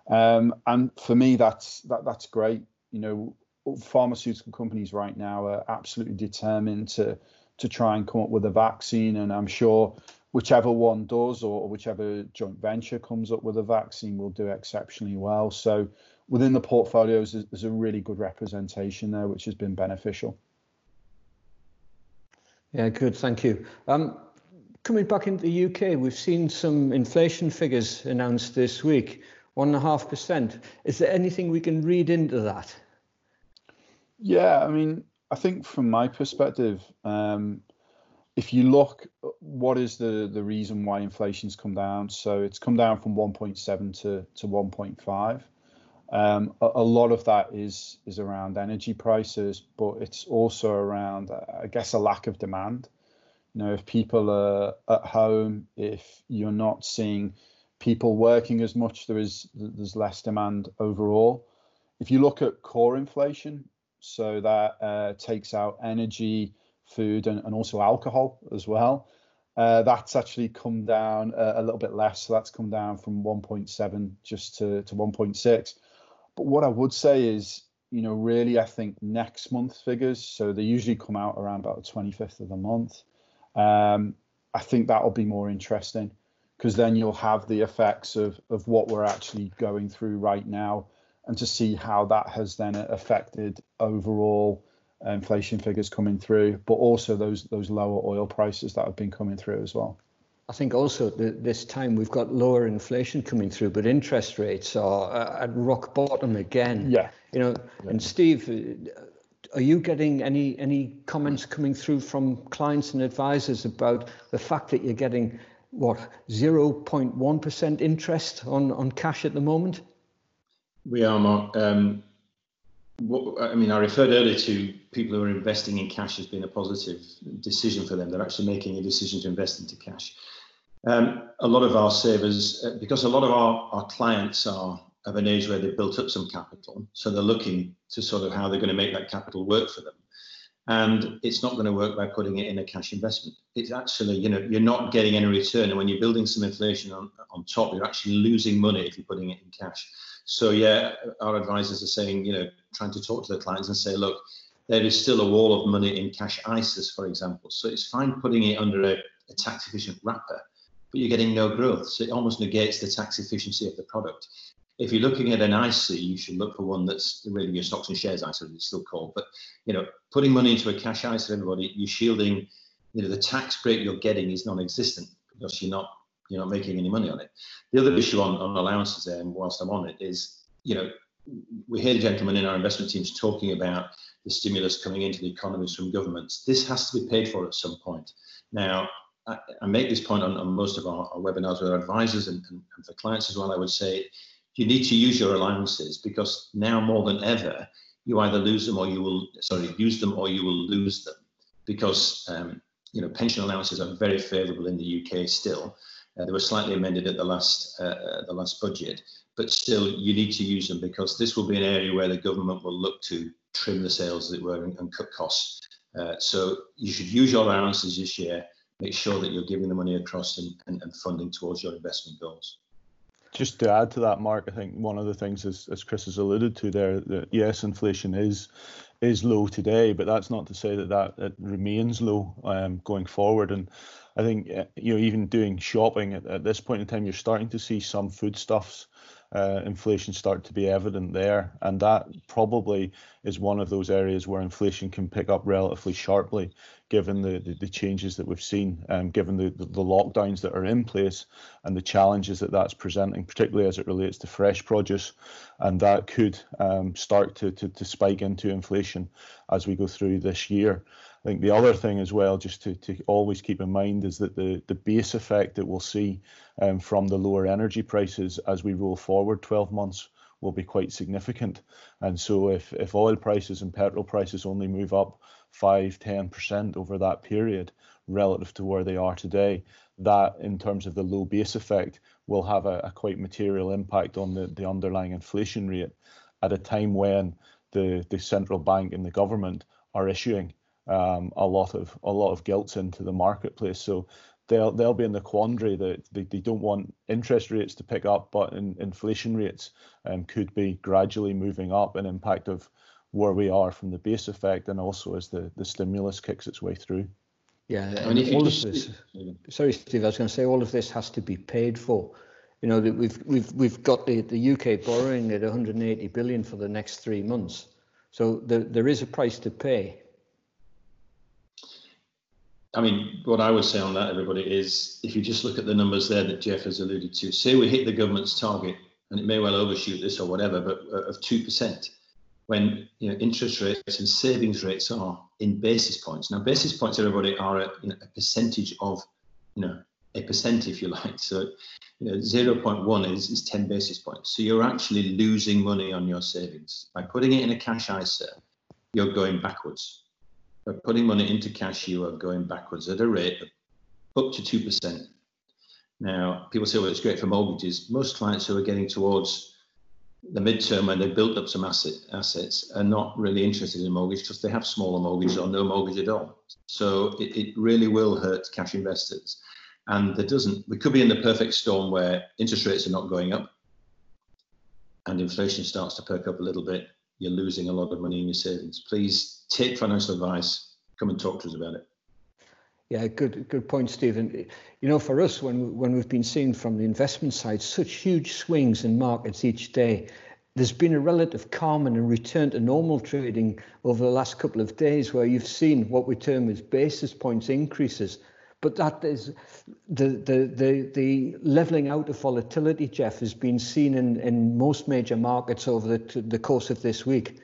um, and for me, that's that that's great. You know, pharmaceutical companies right now are absolutely determined to to try and come up with a vaccine, and I'm sure whichever one does or whichever joint venture comes up with a vaccine will do exceptionally well. So within the portfolios, there's a really good representation there, which has been beneficial. Yeah, good. Thank you. Um, coming back into the UK, we've seen some inflation figures announced this week, one and a half percent. Is there anything we can read into that? Yeah, I mean, I think from my perspective, um, if you look, what is the the reason why inflation's come down? So it's come down from 1.7 to to 1.5. Um, a, a, lot of that is is around energy prices, but it's also around, I guess, a lack of demand. You know, if people are at home, if you're not seeing people working as much, there is there's less demand overall. If you look at core inflation, so that uh, takes out energy, food and, and also alcohol as well. Uh, that's actually come down a, a, little bit less. So that's come down from 1.7 just to, to 1.6. But what I would say is, you know, really, I think next month's figures, so they usually come out around about the 25th of the month. Um, I think that'll be more interesting because then you'll have the effects of, of what we're actually going through right now and to see how that has then affected overall Uh, inflation figures coming through, but also those those lower oil prices that have been coming through as well. I think also at this time we've got lower inflation coming through, but interest rates are uh, at rock bottom again. Yeah. You know, yeah. and Steve, uh, are you getting any any comments coming through from clients and advisors about the fact that you're getting what 0.1% interest on on cash at the moment. We are, Mark. Um, what, I mean, I referred earlier to people who are investing in cash as being a positive decision for them. They're actually making a decision to invest into cash. Um, a lot of our savers, uh, because a lot of our, our clients are of an age where they've built up some capital, so they're looking to sort of how they're going to make that capital work for them. And it's not going to work by putting it in a cash investment. It's actually, you know, you're not getting any return. And when you're building some inflation on, on top, you're actually losing money if you're putting it in cash. So yeah, our advisors are saying, you know, trying to talk to the clients and say, look, there is still a wall of money in cash ISAs, for example. So it's fine putting it under a, a tax efficient wrapper, but you're getting no growth. So it almost negates the tax efficiency of the product. If you're looking at an ISA, you should look for one that's really your stocks and shares ISA, it's still called. But you know, putting money into a cash ISA, everybody, you're shielding. You know, the tax break you're getting is non-existent because you're not you're not making any money on it. The other issue on, on allowances, and whilst I'm on it, is you know we hear gentlemen in our investment teams talking about the stimulus coming into the economies from governments. This has to be paid for at some point. Now, I, I make this point on, on most of our, our, webinars with our advisors and, and, and for clients as well. I would say you need to use your allowances because now more than ever, you either lose them or you will, sorry, use them or you will lose them because, um, you know, pension allowances are very favourable in the UK still. Uh, they were slightly amended at the last uh, uh, the last budget, but still you need to use them because this will be an area where the government will look to trim the sails, as it were, and, and cut costs. Uh, so you should use your allowances this year. Make sure that you're giving the money across and, and, and funding towards your investment goals. Just to add to that, Mark, I think one of the things, as, as Chris has alluded to there, that yes, inflation is is low today, but that's not to say that that it remains low um, going forward. And I think uh, you know even doing shopping at, at this point in time, you're starting to see some foodstuffs uh, inflation start to be evident there. And that probably is one of those areas where inflation can pick up relatively sharply, given the, the, the changes that we've seen, um, given the, the, the, lockdowns that are in place and the challenges that that's presenting, particularly as it relates to fresh produce. And that could um, start to, to, to spike into inflation as we go through this year. I think the other thing as well, just to, to always keep in mind, is that the, the base effect that we'll see um, from the lower energy prices as we roll forward 12 months will be quite significant. And so if, if oil prices and petrol prices only move up 5, 10% over that period relative to where they are today, that in terms of the low base effect will have a, a quite material impact on the, the underlying inflation rate at a time when the, the central bank and the government are issuing um, a lot of a lot of gilts into the marketplace. So they'll they'll be in the quandary that they, they don't want interest rates to pick up, but in, inflation rates um, could be gradually moving up, an impact of where we are from the base effect, and also as the, the stimulus kicks its way through. Yeah, I mean, all of this. Sorry, Steve. I was going to say all of this has to be paid for. You know that we've we've we've got the, the UK borrowing at 180 billion for the next three months. So there, there is a price to pay. I mean, what I would say on that, everybody, is if you just look at the numbers there that Jeff has alluded to, say we hit the government's target, and it may well overshoot this or whatever, but uh, of 2%, when you know, interest rates and savings rates are in basis points. Now, basis points, everybody, are a, you know, a percentage of, you know, a percent, if you like. So, you know, 0.1 is, is 10 basis points. So you're actually losing money on your savings. By putting it in a cash ISA, you're going backwards by putting money into cash, you are going backwards at a rate of up to 2%. Now, people say, well, it's great for mortgages. Most clients who are getting towards the midterm when they've built up some asset, assets are not really interested in mortgage because they have smaller mortgages or no mortgage at all. So it, it really will hurt cash investors. And there doesn't, we could be in the perfect storm where interest rates are not going up and inflation starts to perk up a little bit you're losing a lot of money in your savings. Please take financial advice. Come and talk to us about it. Yeah, good good point, Stephen. You know, for us, when when we've been seeing from the investment side such huge swings in markets each day, there's been a relative calm and a return to normal trading over the last couple of days, where you've seen what we term as basis points increases but that is the, the, the, the leveling out of volatility, Jeff, has been seen in, in most major markets over the, the course of this week.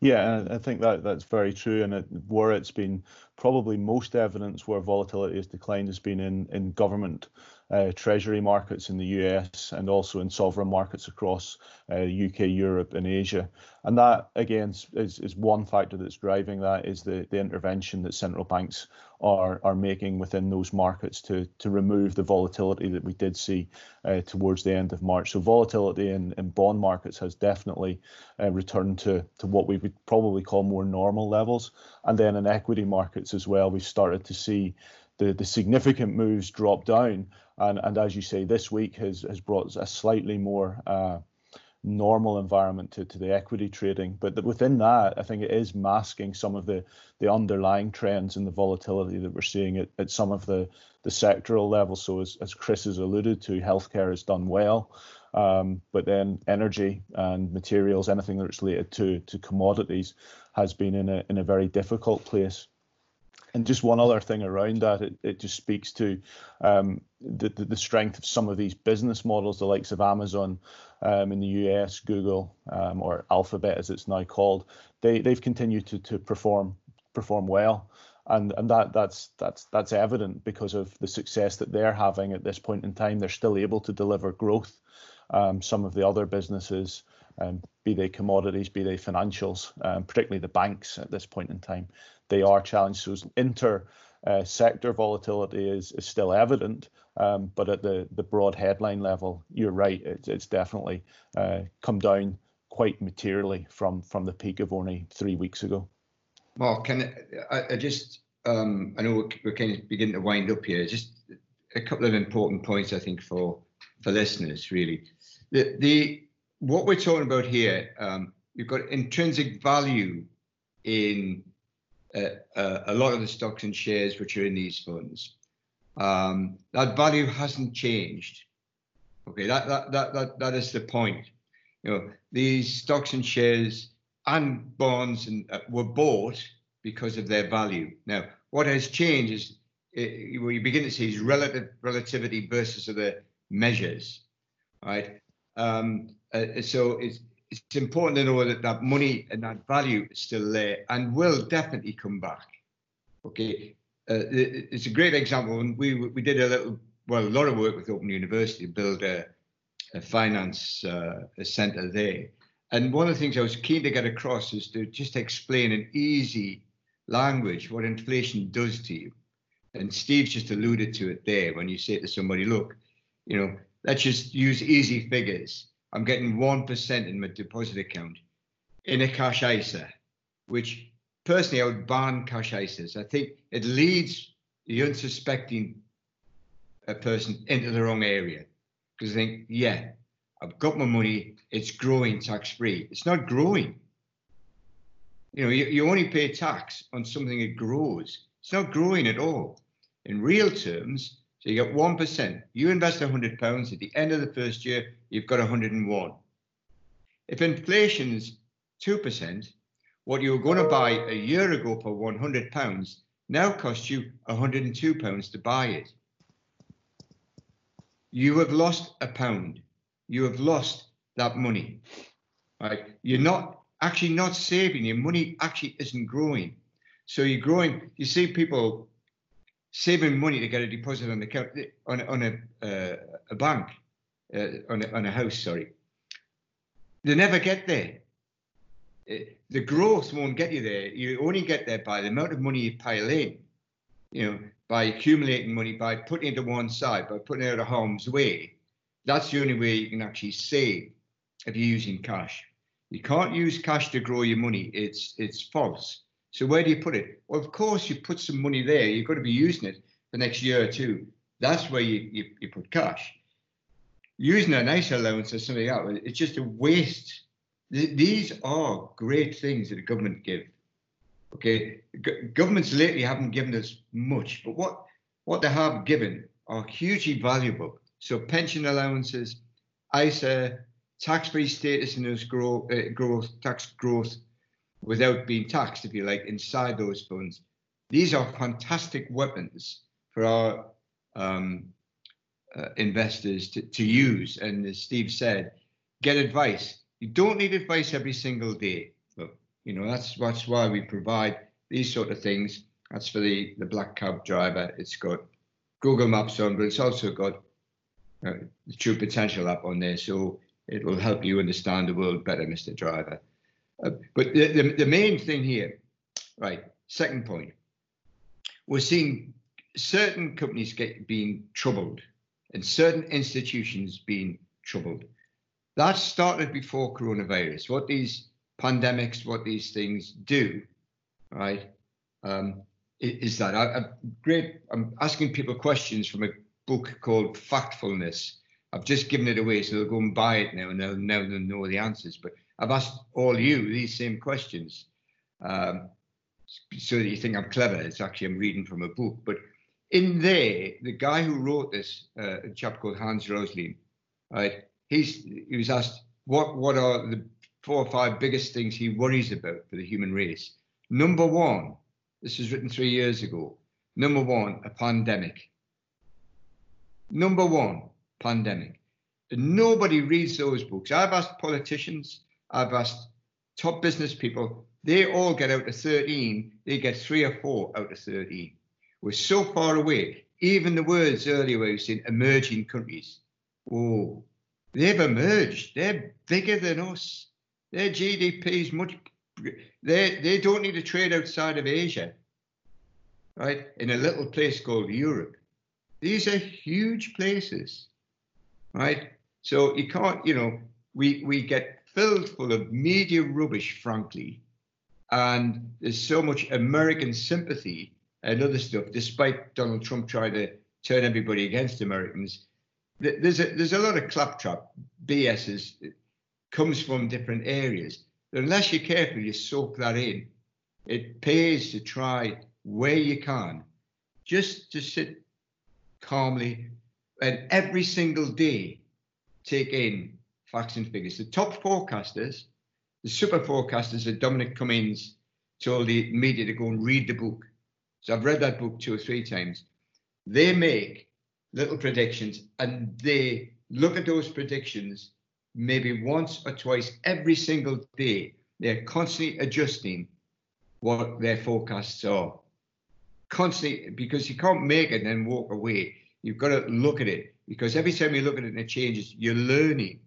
Yeah, I think that that's very true. And it, where it's been probably most evidence where volatility has declined has been in in government uh, treasury markets in the US and also in sovereign markets across uh, UK, Europe, and Asia. And that again is, is one factor that's driving that is the, the intervention that central banks are are making within those markets to to remove the volatility that we did see uh, towards the end of March. So volatility in, in bond markets has definitely uh, returned to to what we would probably call more normal levels. And then in equity markets as well, we've started to see the, the significant moves drop down. And, and as you say, this week has, has brought a slightly more uh, normal environment to, to the equity trading. But within that, I think it is masking some of the, the underlying trends and the volatility that we're seeing at, at some of the, the sectoral levels. So as, as Chris has alluded to, healthcare has done well. Um, but then energy and materials, anything that's related to to commodities, has been in a in a very difficult place. And just one other thing around that, it, it just speaks to um, the, the, the strength of some of these business models, the likes of Amazon um, in the US, Google, um, or Alphabet as it's now called. They they've continued to to perform perform well, and and that that's that's that's evident because of the success that they're having at this point in time. They're still able to deliver growth. Um, some of the other businesses um, be they commodities, be they financials, um, particularly the banks at this point in time, they are challenged. So inter uh, sector volatility is, is still evident, um, but at the, the broad headline level, you're right, it's, it's definitely uh, come down quite materially from, from the peak of only three weeks ago. Mark, can I, I just, um, I know we're, we're kind of beginning to wind up here, just a couple of important points, I think, for, for listeners, really. The, the what we're talking about here, um, you've got intrinsic value in uh, uh, a lot of the stocks and shares which are in these funds. Um, that value hasn't changed. Okay, that, that that that that is the point. You know, these stocks and shares and bonds and uh, were bought because of their value. Now, what has changed is it, uh, what you begin to see is relative relativity versus other measures, right? Um, uh, so it's it's important to know that that money and that value is still there and will definitely come back. Okay, uh, it's a great example. When we we did a little, well, a lot of work with Open University to build a, a finance uh, a center there. And one of the things I was keen to get across is to just explain in easy language what inflation does to you. And Steve's just alluded to it there when you say to somebody, look, you know, let's just use easy figures. I'm getting 1% in my deposit account in a cash ISA, which personally I would ban cash ISAs. I think it leads the unsuspecting person into the wrong area because they think, yeah, I've got my money, it's growing tax free. It's not growing. You know, you, you only pay tax on something that grows. It's not growing at all. In real terms, so you get 1%. You invest £100. At the end of the first year, you've got 101. If inflation is 2%, what you were going to buy a year ago for £100 now costs you £102 to buy it. You have lost a pound. You have lost that money. Right? You're not actually not saving. Your money actually isn't growing. So you're growing. You see people saving money to get a deposit on the on on a uh, a bank uh, on a, on a house. Sorry, they never get there. Uh, the growth won't get you there. You only get there by the amount of money you pile in. You know, by accumulating money, by putting it to one side, by putting it out of harm's way. That's the only way you can actually save if you're using cash. You can't use cash to grow your money. It's it's false. So where do you put it? Well, of course, you put some money there. You've got to be using it the next year or two. That's where you, you, you put cash. Using an ISA allowance or something else, it's just a waste. These are great things that the government give. Okay, governments lately haven't given us much, but what what they have given are hugely valuable. So pension allowances, ISA, tax-free status those growth, uh, growth tax growth without being taxed, if you like, inside those funds. These are fantastic weapons for our um, uh, investors to, to use. And as Steve said, get advice. You don't need advice every single day. But, you know, that's that's why we provide these sort of things. That's for the the black cab driver. It's got Google Maps on, but it's also got uh, the True Potential app on there, so it will help you understand the world better, Mr. Driver. But the, the the main thing here, right? Second point, we're seeing certain companies get being troubled and certain institutions being troubled. That started before coronavirus. What these pandemics, what these things do, right, um, is that I, I, great. I'm asking people questions from a book called Factfulness. I've just given it away, so they'll go and buy it now, and they'll now know the answers. But I've asked all you these same questions, um, so that you think I'm clever. It's actually I'm reading from a book, but in there, the guy who wrote this, uh, a chap called Hans Rosling, right? He's he was asked what what are the four or five biggest things he worries about for the human race. Number one, this was written three years ago. Number one, a pandemic. Number one, pandemic. And nobody reads those books. I've asked politicians, I've asked top business people, they all get out of 13, they get three or four out of 13. We're so far away. Even the words earlier where you said emerging countries. Oh, they've emerged. They're bigger than us. Their GDP is much. They they don't need to trade outside of Asia, right? In a little place called Europe. These are huge places, right? So you can't, you know, we we get filled full of media rubbish, frankly, and there's so much American sympathy and other stuff, despite Donald Trump trying to turn everybody against Americans. There's a, there's a lot of claptrap BS comes from different areas. Unless you're careful, you soak that in. It pays to try where you can, just to sit calmly and every single day take in facts and figures. The top forecasters, the super forecasters that Dominic Cummings told the media to go and read the book so I've read that book two or three times. They make little predictions and they look at those predictions maybe once or twice every single day. They're constantly adjusting what their forecasts are. Constantly, because you can't make it and then walk away. You've got to look at it because every time you look at it and it changes, you're learning.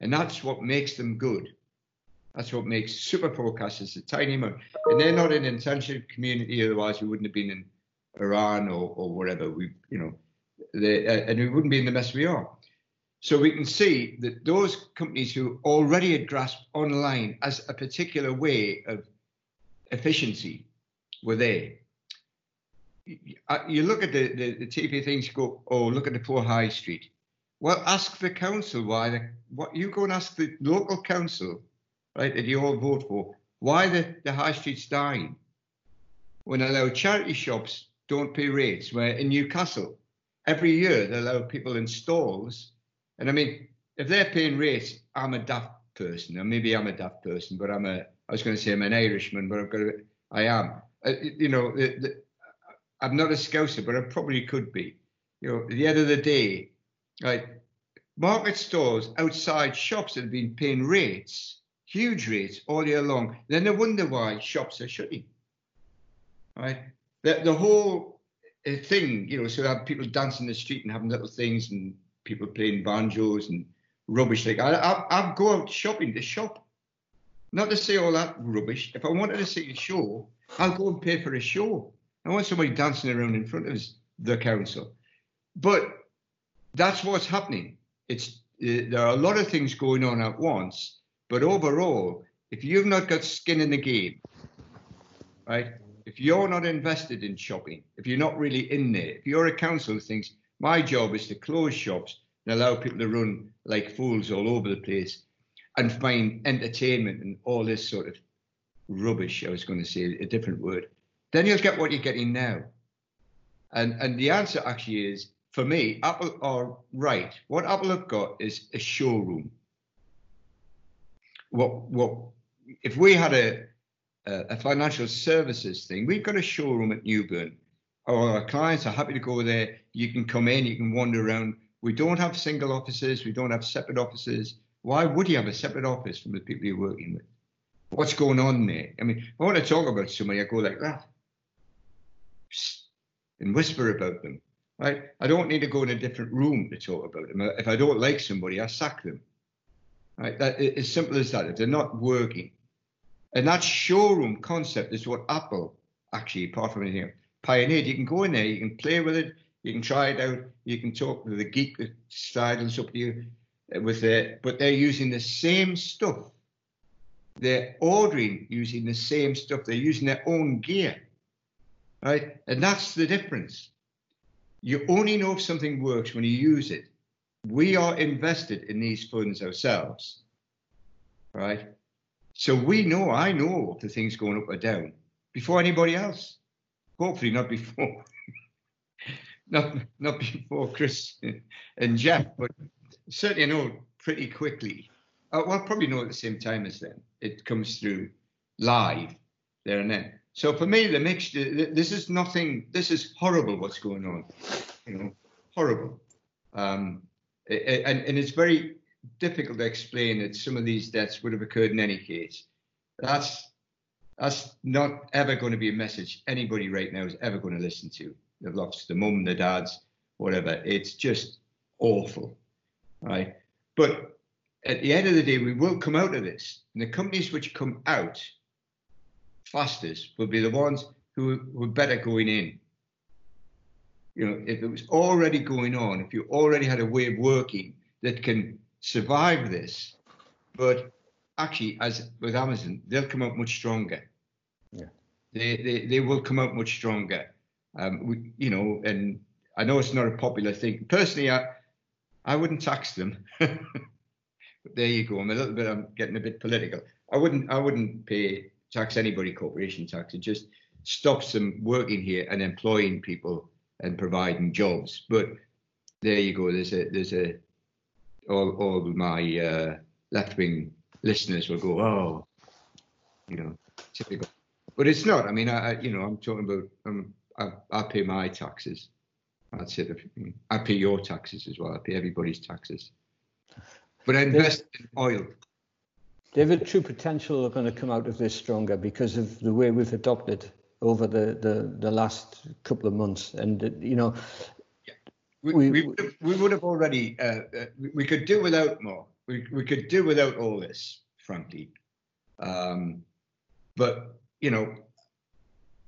And that's what makes them good. That's what makes super forecasters a tiny amount. And they're not an intensive community, otherwise we wouldn't have been in Iran or, or wherever we, you know, they, uh, and we wouldn't be in the mess we are. So we can see that those companies who already had grasped online as a particular way of efficiency were there. You look at the, the, the TV things, go, oh, look at the poor high street. Well, ask the council why. The, what you go and ask the local council right, that you all vote for, why the, the high street's dying when allow charity shops don't pay rates. Where in Newcastle, every year they allow people in stalls. And I mean, if they're paying rates, I'm a daft person. Or maybe I'm a daft person, but I'm a, I was going to say I'm an Irishman, but I've got to, I am. Uh, you know, the, the, I'm not a scouser, but I probably could be. You know, at the end of the day, right, market stores outside shops that have been paying rates huge rates all year long. Then they wonder why shops are shutting. Right? The, the whole uh, thing, you know, so have people dancing in the street and having little things and people playing banjos and rubbish. Like I, I, I'd go out shopping to shop, not to see all that rubbish. If I wanted to see a show, I'll go and pay for a show. I want somebody dancing around in front of the council. But that's what's happening. It's uh, there are a lot of things going on at once, but overall, if you've not got skin in the game, right? If you're not invested in shopping, if you're not really in there, if you're a council who thinks my job is to close shops and allow people to run like fools all over the place and find entertainment and all this sort of rubbish, I was going to say a different word, then you'll get what you're getting now. And and the answer actually is for me, Apple are right. What Apple have got is a showroom what what if we had a a financial services thing, we've got a showroom at Newburn. Our clients are happy to go there. You can come in, you can wander around. We don't have single offices, we don't have separate offices. Why would you have a separate office from the people you're working with? what's going on there. I mean, I want to talk about somebody, I go like that and whisper about them. Right? I don't need to go in a different room to talk about them. If I don't like somebody, I sack them. Right? That, as simple as that. If they're not working, and that showroom concept is what Apple actually, apart from anything, pioneered. You can go in there, you can play with it, you can try it out, you can talk to the geek that sidles up to you uh, with it, but they're using the same stuff. They're ordering using the same stuff. They're using their own gear, right? And that's the difference. You only know if something works when you use it. We are invested in these funds ourselves, right? So we know, I know if the thing's going up or down before anybody else. Hopefully not before, not not before Chris and Jeff, but certainly know pretty quickly. Uh, well, probably know at the same time as them. It comes through live there and then. So for me, the mixture, this is nothing, this is horrible what's going on, you know, horrible. Um, and, and it's very difficult to explain that some of these deaths would have occurred in any case. That's that's not ever going to be a message anybody right now is ever going to listen to. They've lost the mum, the dads, whatever. It's just awful, right? But at the end of the day, we will come out of this. And the companies which come out fastest will be the ones who were better going in. You know, if it was already going on, if you already had a way of working that can survive this, but actually, as with Amazon, they'll come out much stronger. Yeah, they they, they will come out much stronger. Um, we, you know, and I know it's not a popular thing. Personally, I I wouldn't tax them. but there you go. I'm a little bit. I'm getting a bit political. I wouldn't. I wouldn't pay tax anybody corporation tax. It just stops them working here and employing people and providing jobs. But there you go. There's a there's a all all my uh, left wing listeners will go, oh, you know, typical. But it's not. I mean, I, I you know I'm talking about um, I, I pay my taxes. That's it. I pay your taxes as well. I pay everybody's taxes. But I invest in oil. David, true potential are going to come out of this stronger because of the way we've adopted over the, the, the last couple of months. And, you know, we, we, we, would, have, we would have already, uh, uh, we could do without more. We, we could do without all this, frankly. Um, but, you know,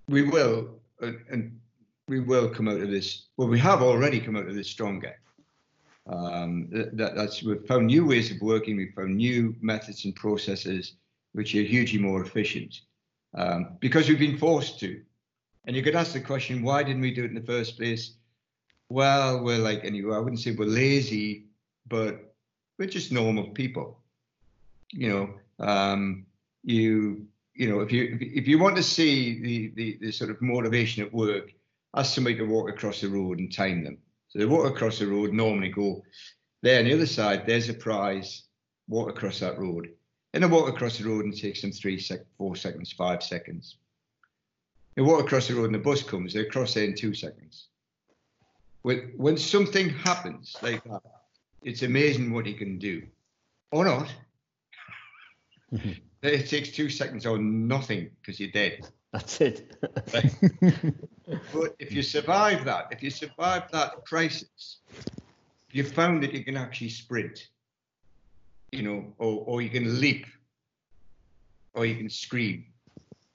we will, uh, and we will come out of this. Well, we have already come out of this stronger. Um, that, that's we've found new ways of working. We've found new methods and processes which are hugely more efficient um, because we've been forced to. And you could ask the question, why didn't we do it in the first place? Well, we're like anyway. I wouldn't say we're lazy, but we're just normal people. You know, um, you you know, if you if you want to see the, the the sort of motivation at work, ask somebody to walk across the road and time them. So they walk across the road, normally go there on the other side, there's a prize, walk across that road. And they walk across the road and it takes them three, sec- four seconds, five seconds. They walk across the road and the bus comes, they cross there in two seconds. When, when something happens like that, it's amazing what he can do. Or not. it takes two seconds or nothing because you're dead. That's it. but if you survive that, if you survive that crisis, you've found that you can actually sprint, you know, or, or you can leap, or you can scream,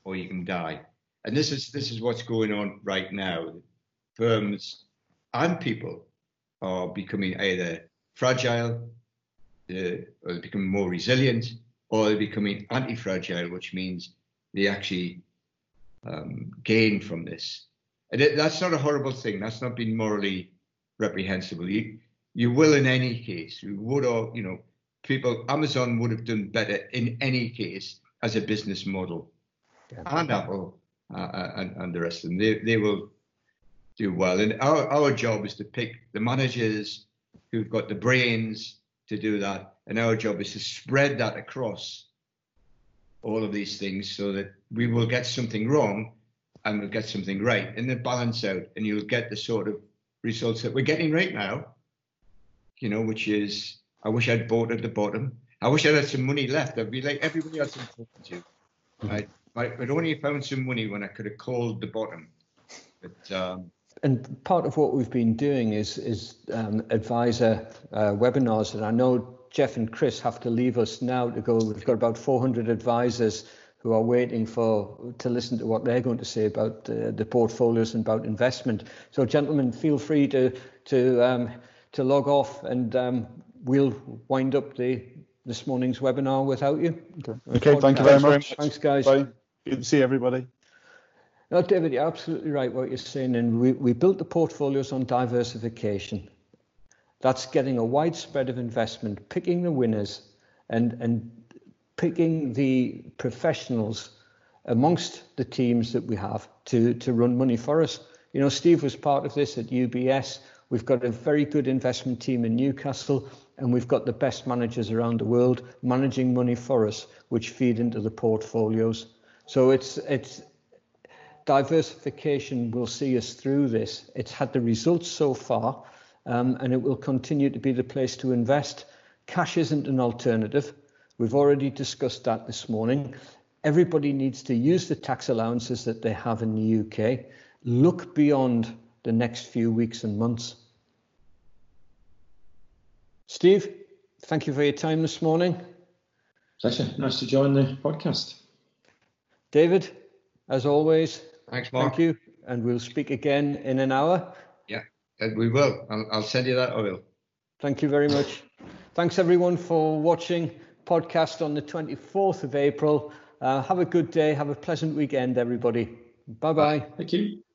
or you can die. And this is this is what's going on right now. Firms and people are becoming either fragile, uh, or becoming more resilient, or they're becoming anti-fragile, which means they actually um, gain from this. And it, that's not a horrible thing. That's not being morally reprehensible. You, you will in any case. You would, or you know, people. Amazon would have done better in any case as a business model, yeah. and Apple uh, uh, and, and the rest of them. They they will do well. And our our job is to pick the managers who've got the brains to do that, and our job is to spread that across all of these things so that we will get something wrong and we'll get something right. And then balance out and you'll get the sort of results that we're getting right now you know which is i wish i'd bought at the bottom. I wish i had some money left. I'd be like everybody else i'm talking to. I, I, would only found some money when I could have called the bottom. But um, and part of what we've been doing is is um, advisor uh, webinars, and I know Jeff and Chris have to leave us now to go. We've got about 400 advisors who are waiting for to listen to what they're going to say about uh, the portfolios and about investment. So, gentlemen, feel free to to um, to log off, and um, we'll wind up the this morning's webinar without you. Okay, okay thank you very much. Thanks, guys. Bye. Good to see everybody. No, David, you're absolutely right what you're saying. And we, we built the portfolios on diversification. That's getting a wide spread of investment, picking the winners and, and picking the professionals amongst the teams that we have to, to run money for us. You know, Steve was part of this at UBS. We've got a very good investment team in Newcastle, and we've got the best managers around the world managing money for us, which feed into the portfolios. So it's it's diversification will see us through this. It's had the results so far, um, and it will continue to be the place to invest. Cash isn't an alternative. We've already discussed that this morning. Everybody needs to use the tax allowances that they have in the UK. Look beyond the next few weeks and months. Steve, thank you for your time this morning. Pleasure. Nice to join the podcast. David, as always, thanks, Mark. Thank you. And we'll speak again in an hour. Yeah, uh, we will. I'll, I'll send you that oil. Thank you very much. Thanks, everyone, for watching podcast on the 24th of April. Uh, have a good day. Have a pleasant weekend, everybody. Bye bye. Thank you.